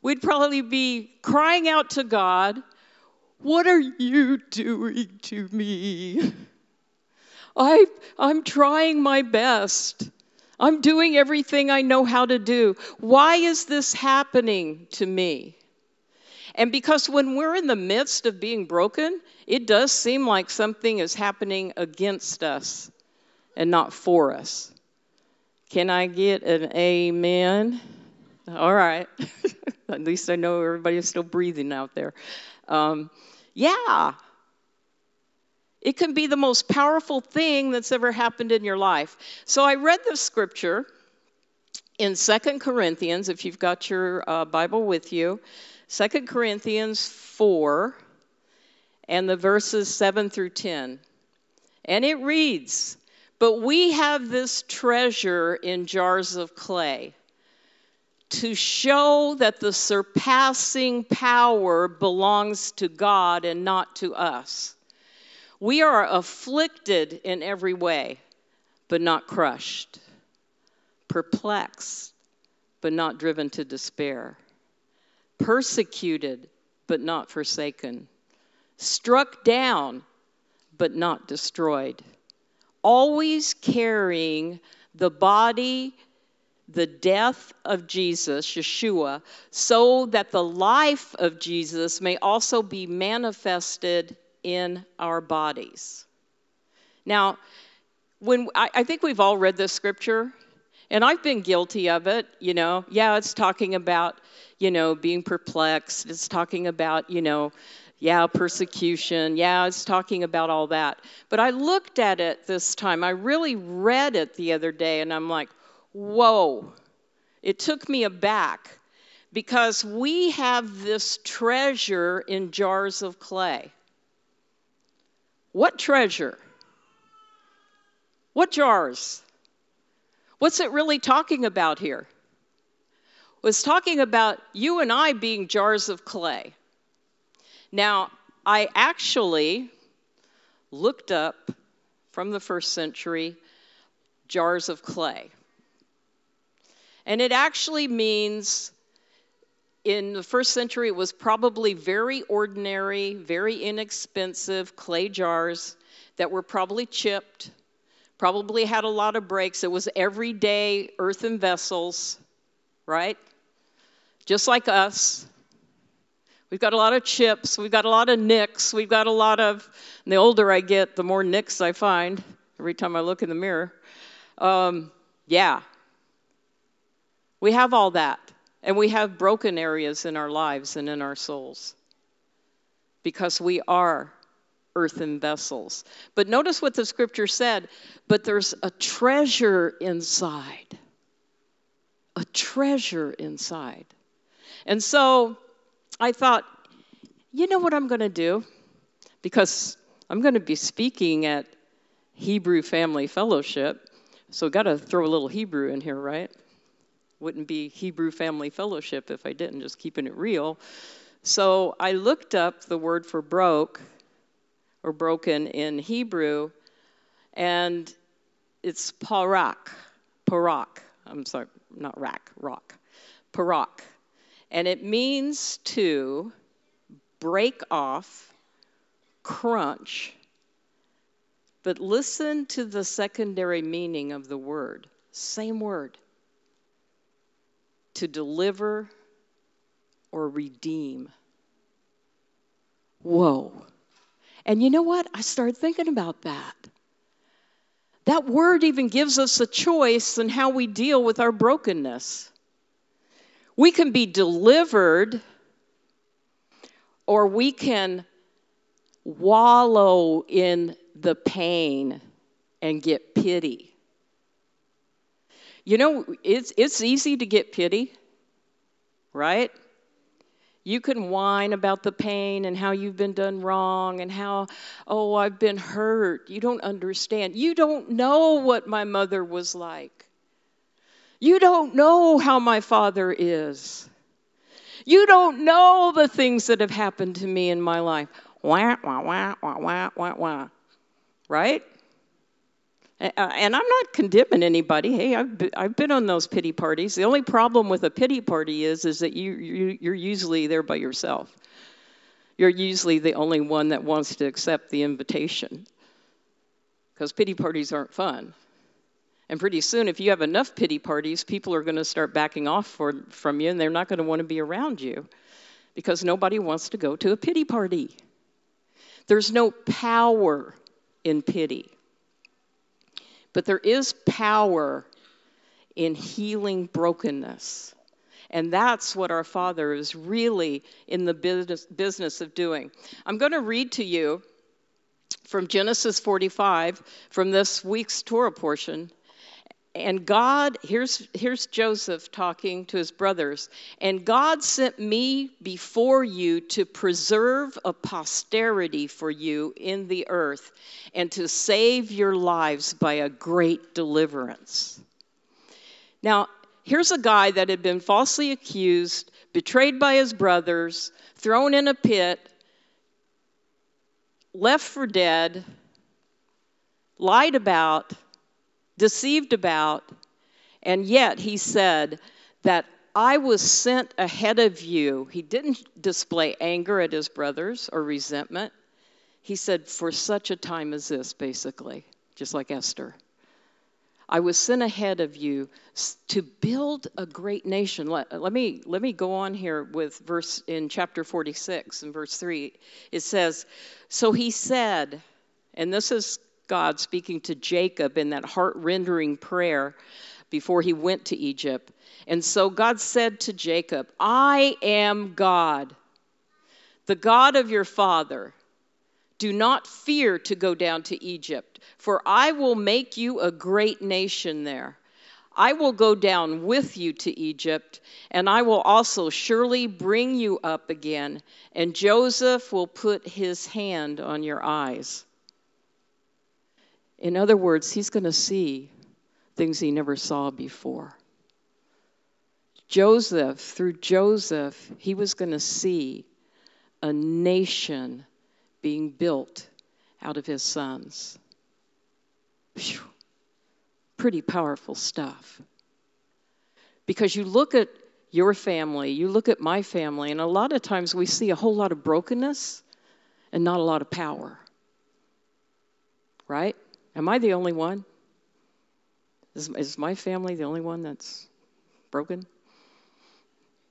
we'd probably be crying out to God what are you doing to me? I, I'm trying my best. I'm doing everything I know how to do. Why is this happening to me? And because when we're in the midst of being broken, it does seem like something is happening against us and not for us. Can I get an amen? All right. At least I know everybody is still breathing out there. Um, yeah. It can be the most powerful thing that's ever happened in your life. So I read the scripture in Second Corinthians, if you've got your uh, Bible with you, Second Corinthians 4, and the verses 7 through 10. And it reads, But we have this treasure in jars of clay to show that the surpassing power belongs to God and not to us. We are afflicted in every way, but not crushed, perplexed, but not driven to despair, persecuted, but not forsaken, struck down, but not destroyed, always carrying the body the death of Jesus, Yeshua, so that the life of Jesus may also be manifested in our bodies. Now, when I, I think we've all read this scripture, and I've been guilty of it, you know. Yeah, it's talking about, you know, being perplexed. It's talking about, you know, yeah, persecution. Yeah, it's talking about all that. But I looked at it this time. I really read it the other day, and I'm like, whoa, it took me aback because we have this treasure in jars of clay. What treasure? What jars? What's it really talking about here? Was talking about you and I being jars of clay. Now, I actually looked up from the first century jars of clay. And it actually means in the first century, it was probably very ordinary, very inexpensive clay jars that were probably chipped, probably had a lot of breaks. It was everyday earthen vessels, right? Just like us. We've got a lot of chips, we've got a lot of nicks, we've got a lot of, the older I get, the more nicks I find every time I look in the mirror. Um, yeah, we have all that. And we have broken areas in our lives and in our souls because we are earthen vessels. But notice what the scripture said but there's a treasure inside. A treasure inside. And so I thought, you know what I'm going to do? Because I'm going to be speaking at Hebrew Family Fellowship. So got to throw a little Hebrew in here, right? Wouldn't be Hebrew Family Fellowship if I didn't, just keeping it real. So I looked up the word for broke or broken in Hebrew, and it's parak. Parak. I'm sorry, not rack, rock. Parak. And it means to break off, crunch. But listen to the secondary meaning of the word. Same word to deliver or redeem. Whoa. And you know what? I started thinking about that. That word even gives us a choice in how we deal with our brokenness. We can be delivered, or we can wallow in the pain and get pity. You know, it's, it's easy to get pity, right? You can whine about the pain and how you've been done wrong and how, oh, I've been hurt. You don't understand. You don't know what my mother was like. You don't know how my father is. You don't know the things that have happened to me in my life. Wah, wah, wah, wah, wah, wah, wah. Right? Uh, and I'm not condemning anybody. Hey, I've been, I've been on those pity parties. The only problem with a pity party is is that you, you you're usually there by yourself. You're usually the only one that wants to accept the invitation. Because pity parties aren't fun. And pretty soon, if you have enough pity parties, people are going to start backing off for, from you and they're not going to want to be around you because nobody wants to go to a pity party. There's no power in pity, but there is power in healing brokenness. And that's what our Father is really in the business, business of doing. I'm going to read to you from Genesis 45 from this week's Torah portion. And God, here's, here's Joseph talking to his brothers. And God sent me before you to preserve a posterity for you in the earth and to save your lives by a great deliverance. Now, here's a guy that had been falsely accused, betrayed by his brothers, thrown in a pit, left for dead, lied about, deceived about, and yet he said that I was sent ahead of you. He didn't display anger at his brothers or resentment. He said, for such a time as this, basically, just like Esther. I was sent ahead of you to build a great nation. Let, let, me, let me go on here with verse in chapter 46 and verse 3. It says, So he said, and this is God speaking to Jacob in that heart rendering prayer before he went to Egypt. And so God said to Jacob, I am God, the God of your father. Do not fear to go down to Egypt, for I will make you a great nation there. I will go down with you to Egypt, and I will also surely bring you up again, and Joseph will put his hand on your eyes. In other words, he's going to see things he never saw before. Joseph, through Joseph, he was going to see a nation being built out of his sons. Whew. Pretty powerful stuff. Because you look at your family, you look at my family, and a lot of times we see a whole lot of brokenness and not a lot of power. Right? Am I the only one? Is, is my family the only one that's broken?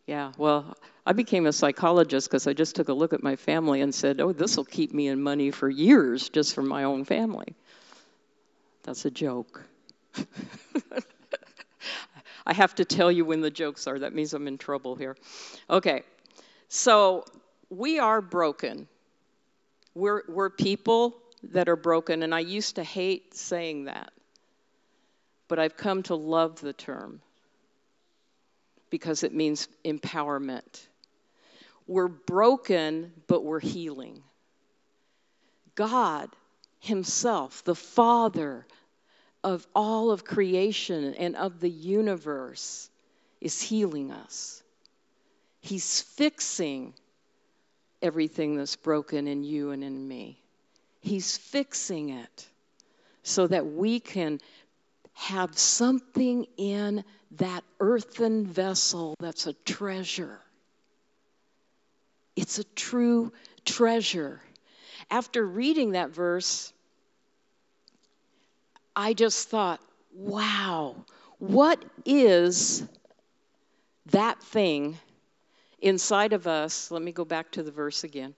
Yeah, well, I became a psychologist because I just took a look at my family and said, oh, this will keep me in money for years just from my own family. That's a joke. I have to tell you when the jokes are. That means I'm in trouble here. Okay, so we are broken. We're, we're people that are broken, and I used to hate saying that, but I've come to love the term because it means empowerment. We're broken, but we're healing. God Himself, the Father of all of creation and of the universe, is healing us. He's fixing everything that's broken in you and in me. He's fixing it so that we can have something in that earthen vessel that's a treasure. It's a true treasure. After reading that verse, I just thought, wow, what is that thing inside of us? Let me go back to the verse again.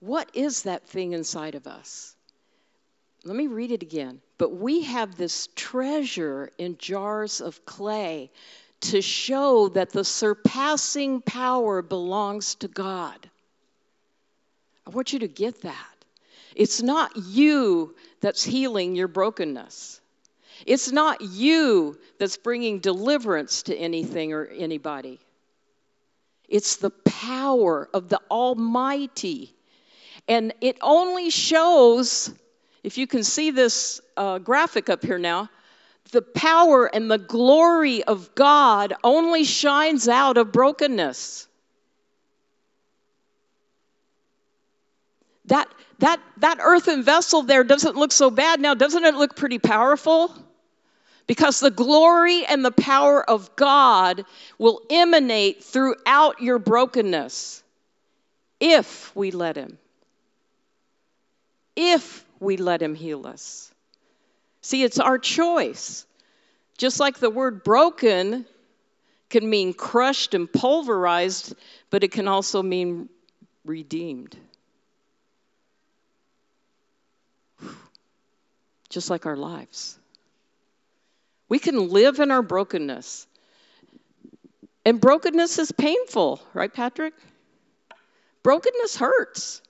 What is that thing inside of us? Let me read it again. But we have this treasure in jars of clay to show that the surpassing power belongs to God. I want you to get that. It's not you that's healing your brokenness. It's not you that's bringing deliverance to anything or anybody. It's the power of the Almighty. And it only shows if you can see this uh, graphic up here now, the power and the glory of God only shines out of brokenness. That, that, that earthen vessel there doesn't look so bad now. Doesn't it look pretty powerful? Because the glory and the power of God will emanate throughout your brokenness if we let Him. If we let Him heal us. See, it's our choice. Just like the word broken can mean crushed and pulverized, but it can also mean redeemed. Just like our lives. We can live in our brokenness. And brokenness is painful, right, Patrick? Brokenness hurts.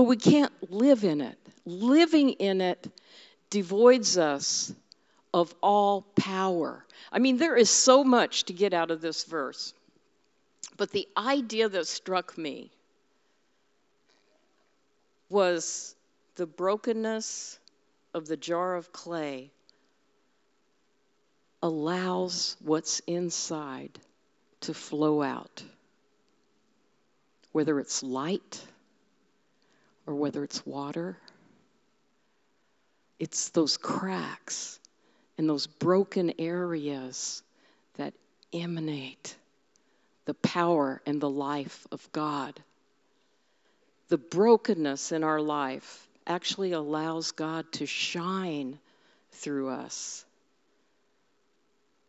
But we can't live in it. Living in it devoids us of all power. I mean, there is so much to get out of this verse. But the idea that struck me was the brokenness of the jar of clay allows what's inside to flow out, whether it's light or whether it's water. It's those cracks and those broken areas that emanate the power and the life of God. The brokenness in our life actually allows God to shine through us.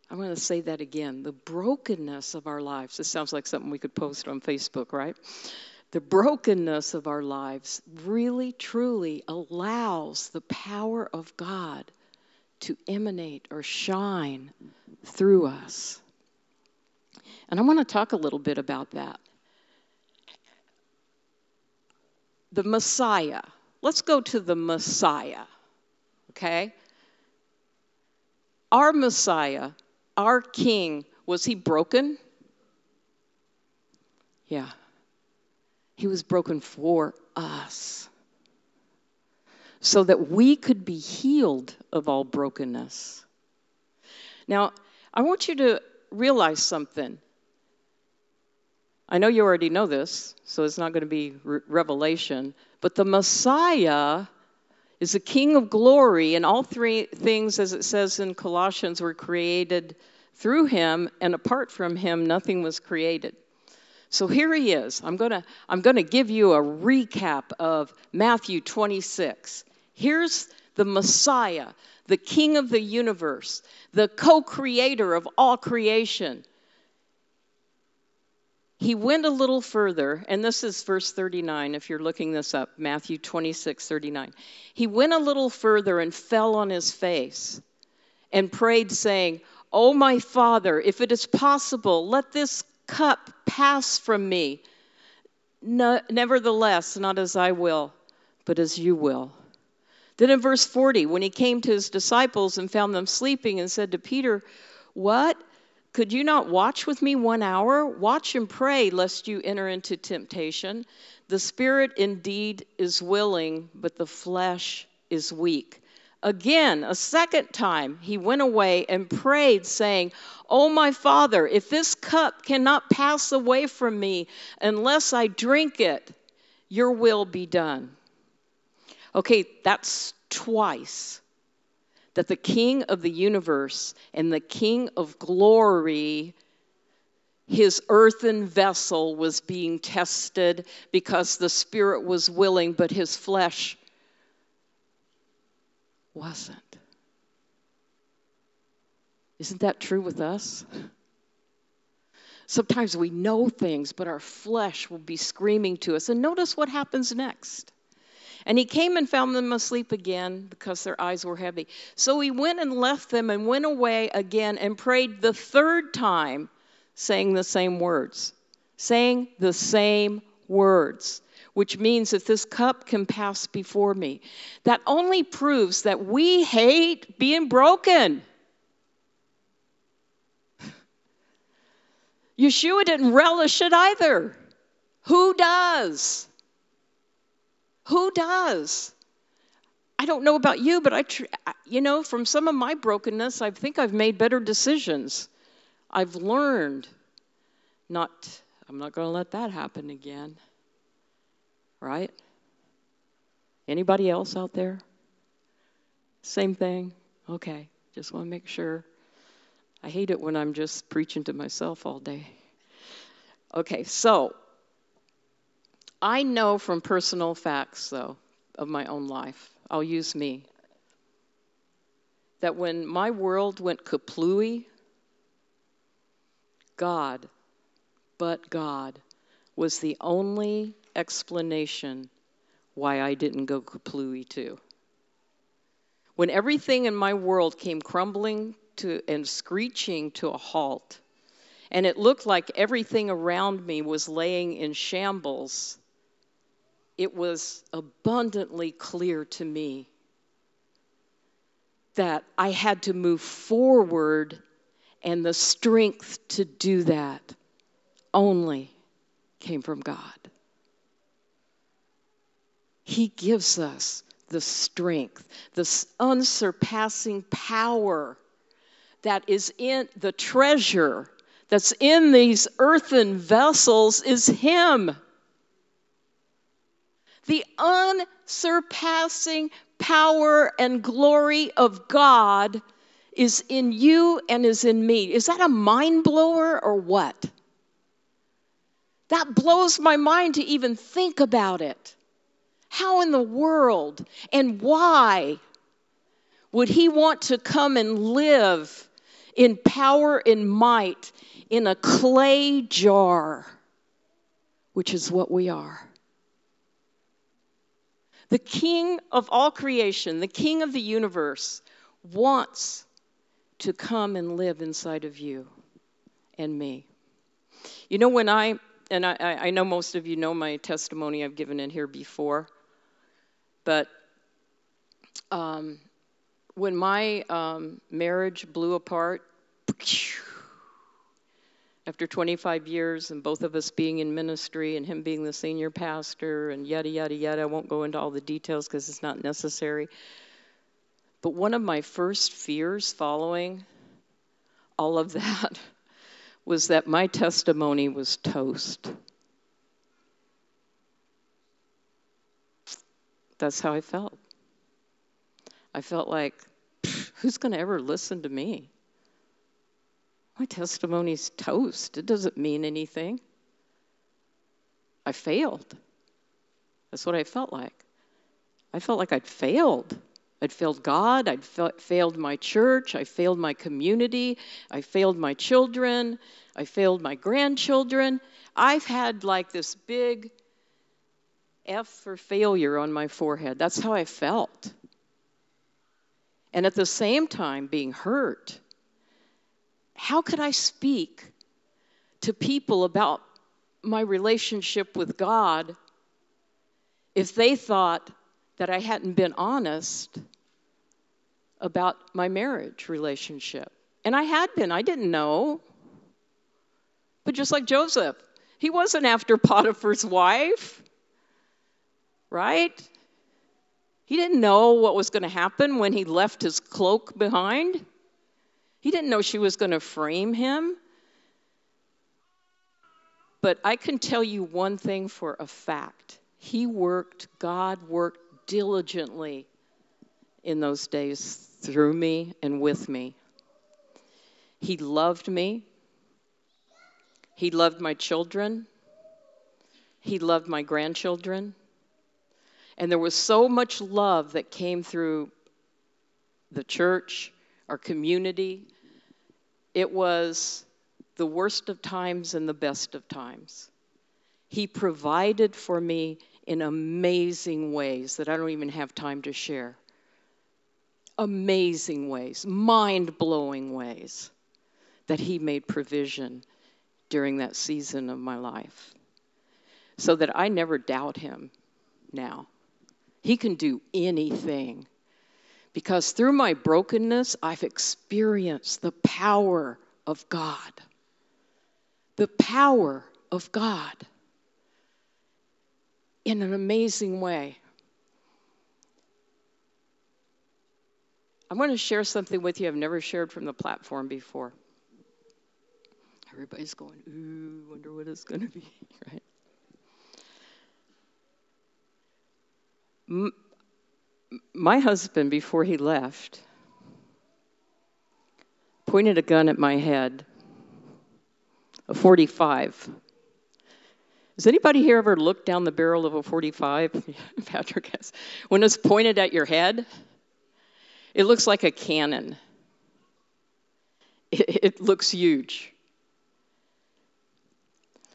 I'm going to say that again. The brokenness of our lives. This sounds like something we could post on Facebook, right? The brokenness of our lives really, truly allows the power of God to emanate or shine through us. And I want to talk a little bit about that. The Messiah. Let's go to the Messiah, okay? Our Messiah, our King, was he broken? Yeah. He was broken for us so that we could be healed of all brokenness. Now, I want you to realize something. I know you already know this, so it's not going to be re- revelation, but the Messiah is the King of glory, and all three things, as it says in Colossians, were created through him, and apart from him, nothing was created. So here he is. I'm going to I'm going to give you a recap of Matthew 26. Here's the Messiah, the King of the universe, the co creator of all creation. He went a little further, and this is verse 39, if you're looking this up, Matthew 26, 39. He went a little further and fell on his face and prayed, saying, Oh, my Father, if it is possible, let this cup pass from me. No, nevertheless, not as I will, but as you will. Then in verse 40, when he came to his disciples and found them sleeping and said to Peter, What? Could you not watch with me one hour? Watch and pray, lest you enter into temptation. The spirit indeed is willing, but the flesh is weak. Again, a second time, he went away and prayed, saying, Oh, my Father, if this cup cannot pass away from me unless I drink it, your will be done. Okay, that's twice that the King of the universe and the King of glory, his earthen vessel was being tested because the spirit was willing, but his flesh wasn't. Isn't that true with us? Sometimes we know things, but our flesh will be screaming to us. And notice what happens next. And he came and found them asleep again because their eyes were heavy. So he went and left them and went away again and prayed the third time, saying the same words. Saying the same words, which means that this cup can pass before me. That only proves that we hate being broken. Yeshua didn't relish it either. Who does? Who does? I don't know about you, but I, tr- you know, from some of my brokenness, I think I've made better decisions. I've learned not, I'm not going to let that happen again. Right? Anybody else out there? Same thing? Okay, just want to make sure. I hate it when I'm just preaching to myself all day. Okay, so I know from personal facts, though, of my own life, I'll use me, that when my world went kaplooey, God, but God, was the only explanation why I didn't go kaplooey too. When everything in my world came crumbling to and screeching to a halt, and it looked like everything around me was laying in shambles, it was abundantly clear to me that I had to move forward, and the strength to do that only came from God. He gives us the strength, the unsurpassing power that is in the treasure that's in these earthen vessels is Him. The unsurpassing power and glory of God is in you and is in me. Is that a mind blower or what? That blows my mind to even think about it. How in the world and why would he want to come and live in power and might in a clay jar, which is what we are? The king of all creation, the king of the universe, wants to come and live inside of you and me. You know, when I, and I, I know most of you know my testimony, I've given it here before, but um, when my um, marriage blew apart, after 25 years and both of us being in ministry and him being the senior pastor and yada, yada, yada. I won't go into all the details because it's not necessary. But one of my first fears following all of that was that my testimony was toast. That's how I felt. I felt like, who's going to ever listen to me? My testimony's toast. It doesn't mean anything. I failed. That's what I felt like. I felt like I'd failed. I'd failed God. I'd fa- failed my church. I failed my community. I failed my children. I failed my grandchildren. I've had like this big F for failure on my forehead. That's how I felt. And at the same time, being hurt how could I speak to people about my relationship with God if they thought that I hadn't been honest about my marriage relationship? And I had been, I didn't know. But just like Joseph, he wasn't after Potiphar's wife, right? He didn't know what was going to happen when he left his cloak behind. He didn't know she was going to frame him. But I can tell you one thing for a fact he worked, God worked diligently in those days through me and with me. He loved me. He loved my children. He loved my grandchildren. And there was so much love that came through the church, our community. It was the worst of times and the best of times. He provided for me in amazing ways that I don't even have time to share. Amazing ways, mind blowing ways that He made provision during that season of my life. So that I never doubt Him now. He can do anything because through my brokenness, I've experienced the power of God. The power of God in an amazing way. I'm going to share something with you I've never shared from the platform before. Everybody's going, ooh, wonder what it's going to be, right? My husband, before he left, pointed a gun at my head, a 45. Has anybody here ever looked down the barrel of a 45? Patrick has. When it's pointed at your head? It looks like a cannon. It, it looks huge.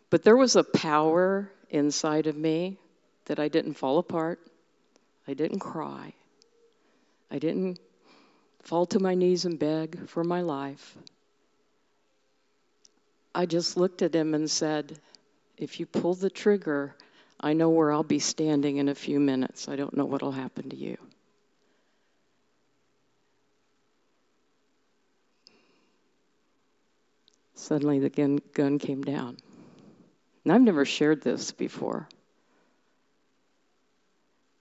But there was a power inside of me that I didn't fall apart. I didn't cry. I didn't fall to my knees and beg for my life. I just looked at him and said, If you pull the trigger, I know where I'll be standing in a few minutes. I don't know what'll happen to you. Suddenly, the gun, gun came down. And I've never shared this before.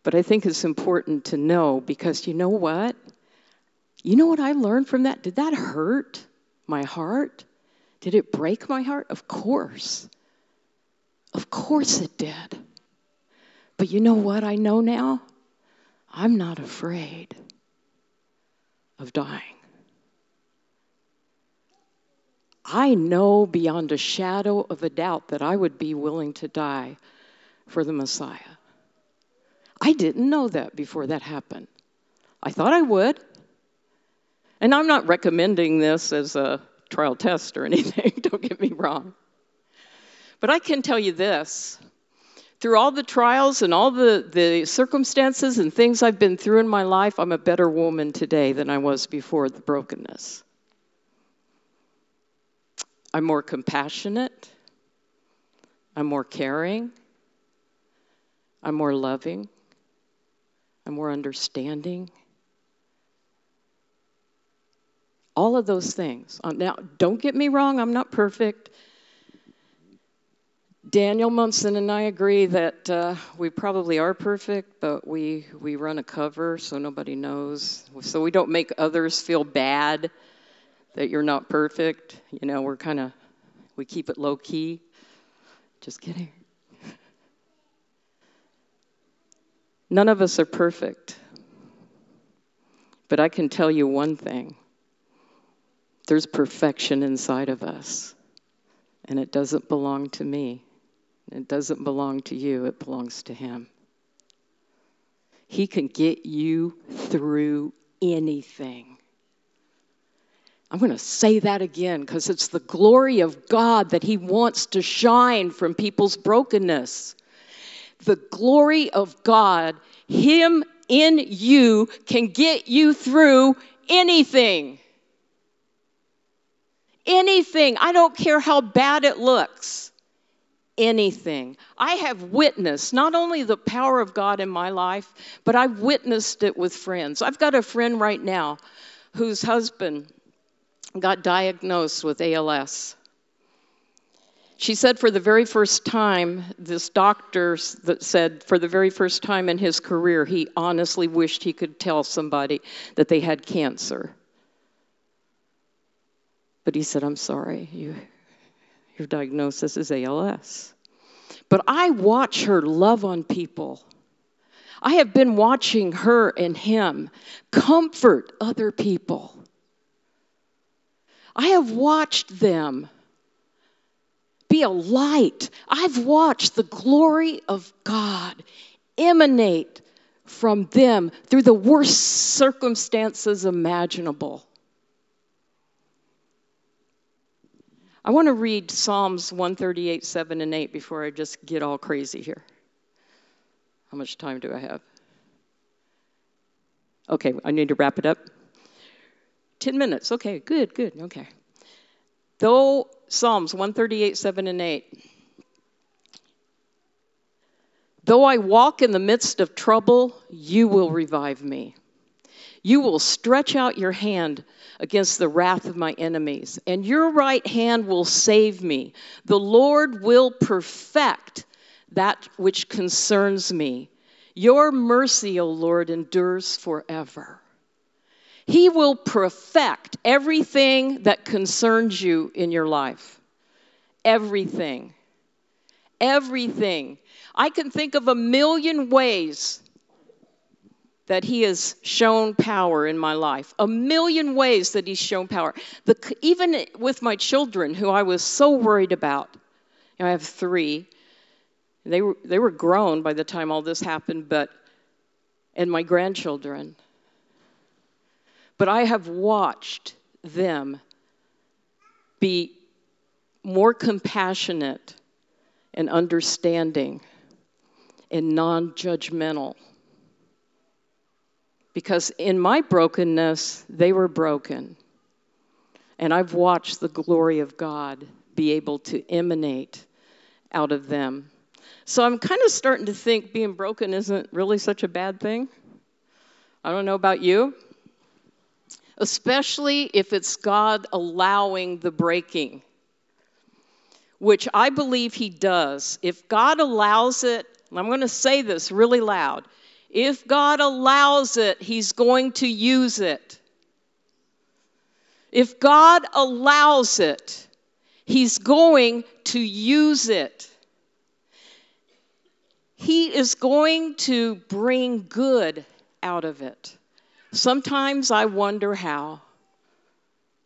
But I think it's important to know because you know what? You know what I learned from that? Did that hurt my heart? Did it break my heart? Of course. Of course it did. But you know what I know now? I'm not afraid of dying. I know beyond a shadow of a doubt that I would be willing to die for the Messiah. I didn't know that before that happened. I thought I would. And I'm not recommending this as a trial test or anything, don't get me wrong. But I can tell you this through all the trials and all the, the circumstances and things I've been through in my life, I'm a better woman today than I was before the brokenness. I'm more compassionate. I'm more caring. I'm more loving. I'm more understanding. All of those things. Uh, now, don't get me wrong, I'm not perfect. Daniel Munson and I agree that uh, we probably are perfect, but we, we run a cover so nobody knows. So we don't make others feel bad that you're not perfect. You know, we're kind of, we keep it low key. Just kidding. None of us are perfect. But I can tell you one thing there's perfection inside of us, and it doesn't belong to me. It doesn't belong to you, it belongs to Him. He can get you through anything. I'm going to say that again because it's the glory of God that He wants to shine from people's brokenness. The glory of God, Him in you, can get you through anything. Anything. I don't care how bad it looks. Anything. I have witnessed not only the power of God in my life, but I've witnessed it with friends. I've got a friend right now whose husband got diagnosed with ALS. She said for the very first time, this doctor said for the very first time in his career, he honestly wished he could tell somebody that they had cancer. But he said, I'm sorry, you, your diagnosis is ALS. But I watch her love on people. I have been watching her and him comfort other people. I have watched them be a light. I've watched the glory of God emanate from them through the worst circumstances imaginable. I want to read Psalms 138, 7 and 8 before I just get all crazy here. How much time do I have? Okay, I need to wrap it up. 10 minutes. Okay, good, good. Okay. Though Psalms 138, 7 and 8. Though I walk in the midst of trouble, you will revive me. You will stretch out your hand against the wrath of my enemies, and your right hand will save me. The Lord will perfect that which concerns me. Your mercy, O Lord, endures forever. He will perfect everything that concerns you in your life. Everything. Everything. I can think of a million ways that he has shown power in my life. A million ways that he's shown power. The, even with my children, who I was so worried about, you know, I have three. They were, they were grown by the time all this happened, but, and my grandchildren. But I have watched them be more compassionate and understanding and non judgmental. Because in my brokenness, they were broken. And I've watched the glory of God be able to emanate out of them. So I'm kind of starting to think being broken isn't really such a bad thing. I don't know about you. Especially if it's God allowing the breaking, which I believe He does. If God allows it, I'm going to say this really loud. If God allows it, He's going to use it. If God allows it, He's going to use it. He is going to bring good out of it. Sometimes I wonder how,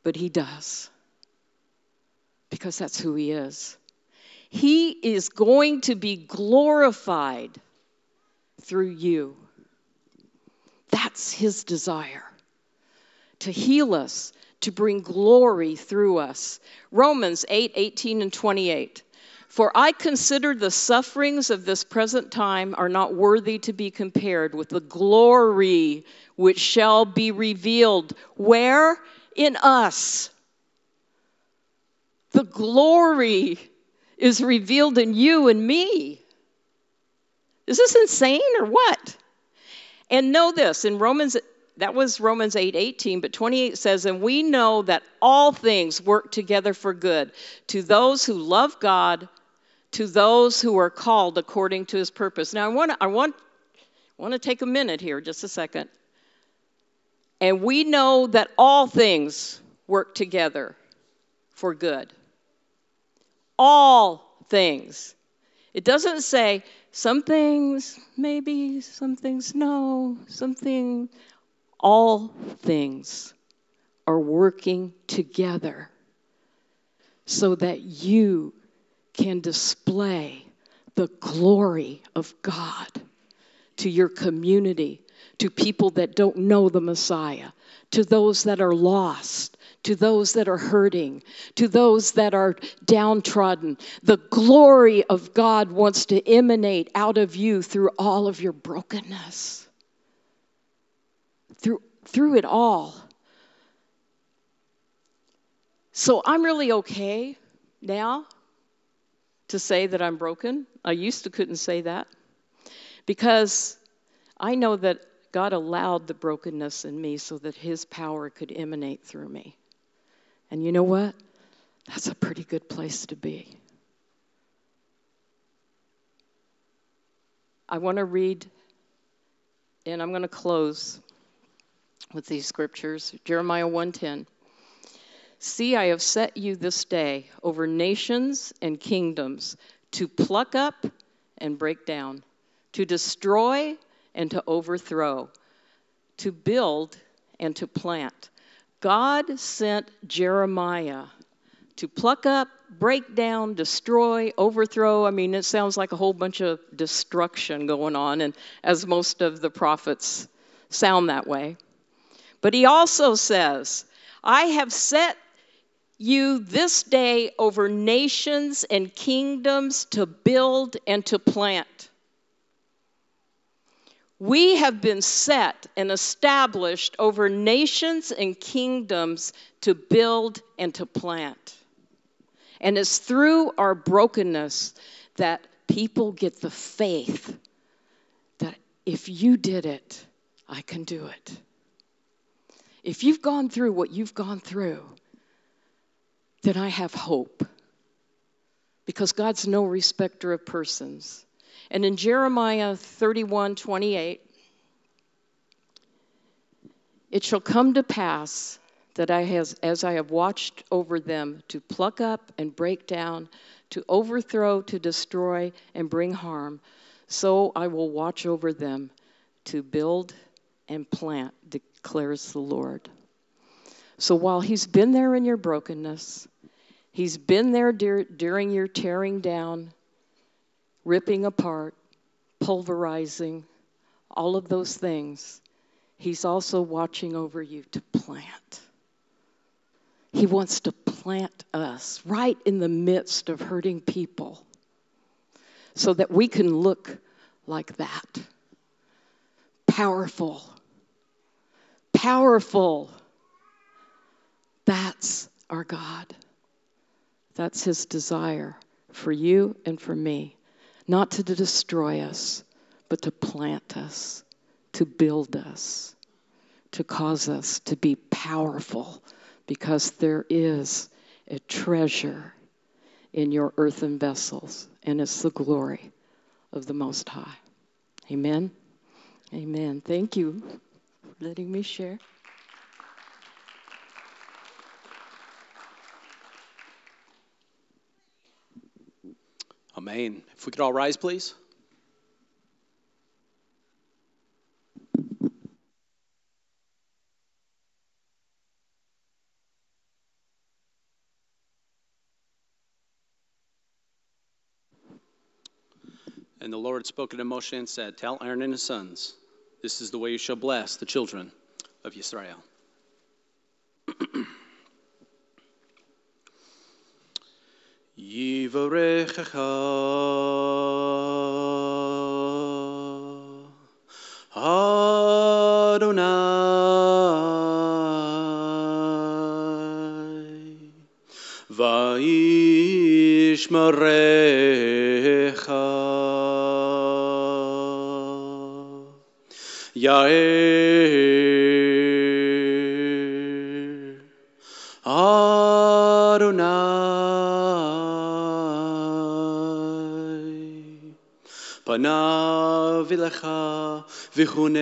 but He does. Because that's who He is. He is going to be glorified through you. That's His desire to heal us, to bring glory through us. Romans 8 18 and 28. For I consider the sufferings of this present time are not worthy to be compared with the glory which shall be revealed. Where? In us. The glory is revealed in you and me. Is this insane or what? And know this in Romans that was Romans 8 18, but 28 says, And we know that all things work together for good to those who love God, to those who are called according to his purpose. Now, I want I want, want to take a minute here, just a second. And we know that all things work together for good. All things. It doesn't say some things maybe, some things no, something all things are working together so that you can display the glory of God to your community, to people that don't know the Messiah, to those that are lost, to those that are hurting, to those that are downtrodden. The glory of God wants to emanate out of you through all of your brokenness through, through it all. So I'm really okay now to say that I'm broken. I used to couldn't say that because I know that God allowed the brokenness in me so that his power could emanate through me. And you know what? That's a pretty good place to be. I want to read, and I'm going to close with these scriptures. Jeremiah 1:10. See, I have set you this day over nations and kingdoms to pluck up and break down, to destroy and to overthrow, to build and to plant. God sent Jeremiah to pluck up, break down, destroy, overthrow. I mean, it sounds like a whole bunch of destruction going on, and as most of the prophets sound that way. But he also says, I have set you this day over nations and kingdoms to build and to plant. We have been set and established over nations and kingdoms to build and to plant. And it's through our brokenness that people get the faith that if you did it, I can do it. If you've gone through what you've gone through, then I have hope. Because God's no respecter of persons. And in Jeremiah 31 28, it shall come to pass that I has, as I have watched over them to pluck up and break down, to overthrow, to destroy, and bring harm, so I will watch over them to build and plant, declares the Lord. So while He's been there in your brokenness, He's been there dur- during your tearing down, ripping apart, pulverizing, all of those things. He's also watching over you to plant. He wants to plant us right in the midst of hurting people so that we can look like that. Powerful. Powerful. That's our God. That's His desire for you and for me. Not to destroy us, but to plant us, to build us, to cause us to be powerful because there is a treasure in your earthen vessels, and it's the glory of the Most High. Amen. Amen. Thank you for letting me share. Amen. If we could all rise, please. And the Lord spoke to Moshe and said, Tell Aaron and his sons, this is the way you shall bless the children of Israel. Yivarechecha Adonai. Vaishmerecha Yair Vichunecha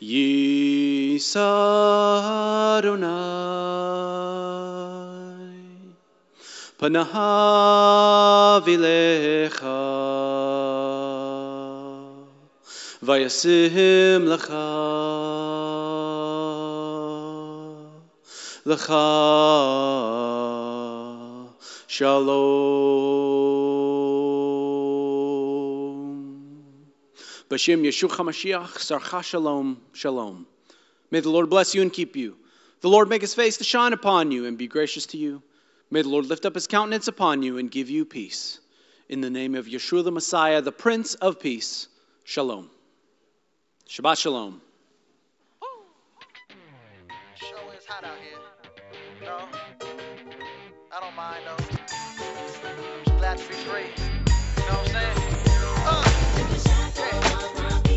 Yisa Adonai Panav Vilecha Vayasim Lecha. Lecha Shalom. B'Shem Yeshua HaMashiach, Sarcha Shalom, Shalom. May the Lord bless you and keep you. The Lord make his face to shine upon you and be gracious to you. May the Lord lift up his countenance upon you and give you peace. In the name of Yeshua the Messiah, the Prince of Peace, Shalom. Shabbat Shalom. Is hot out here. No, I don't mind though. Just to be.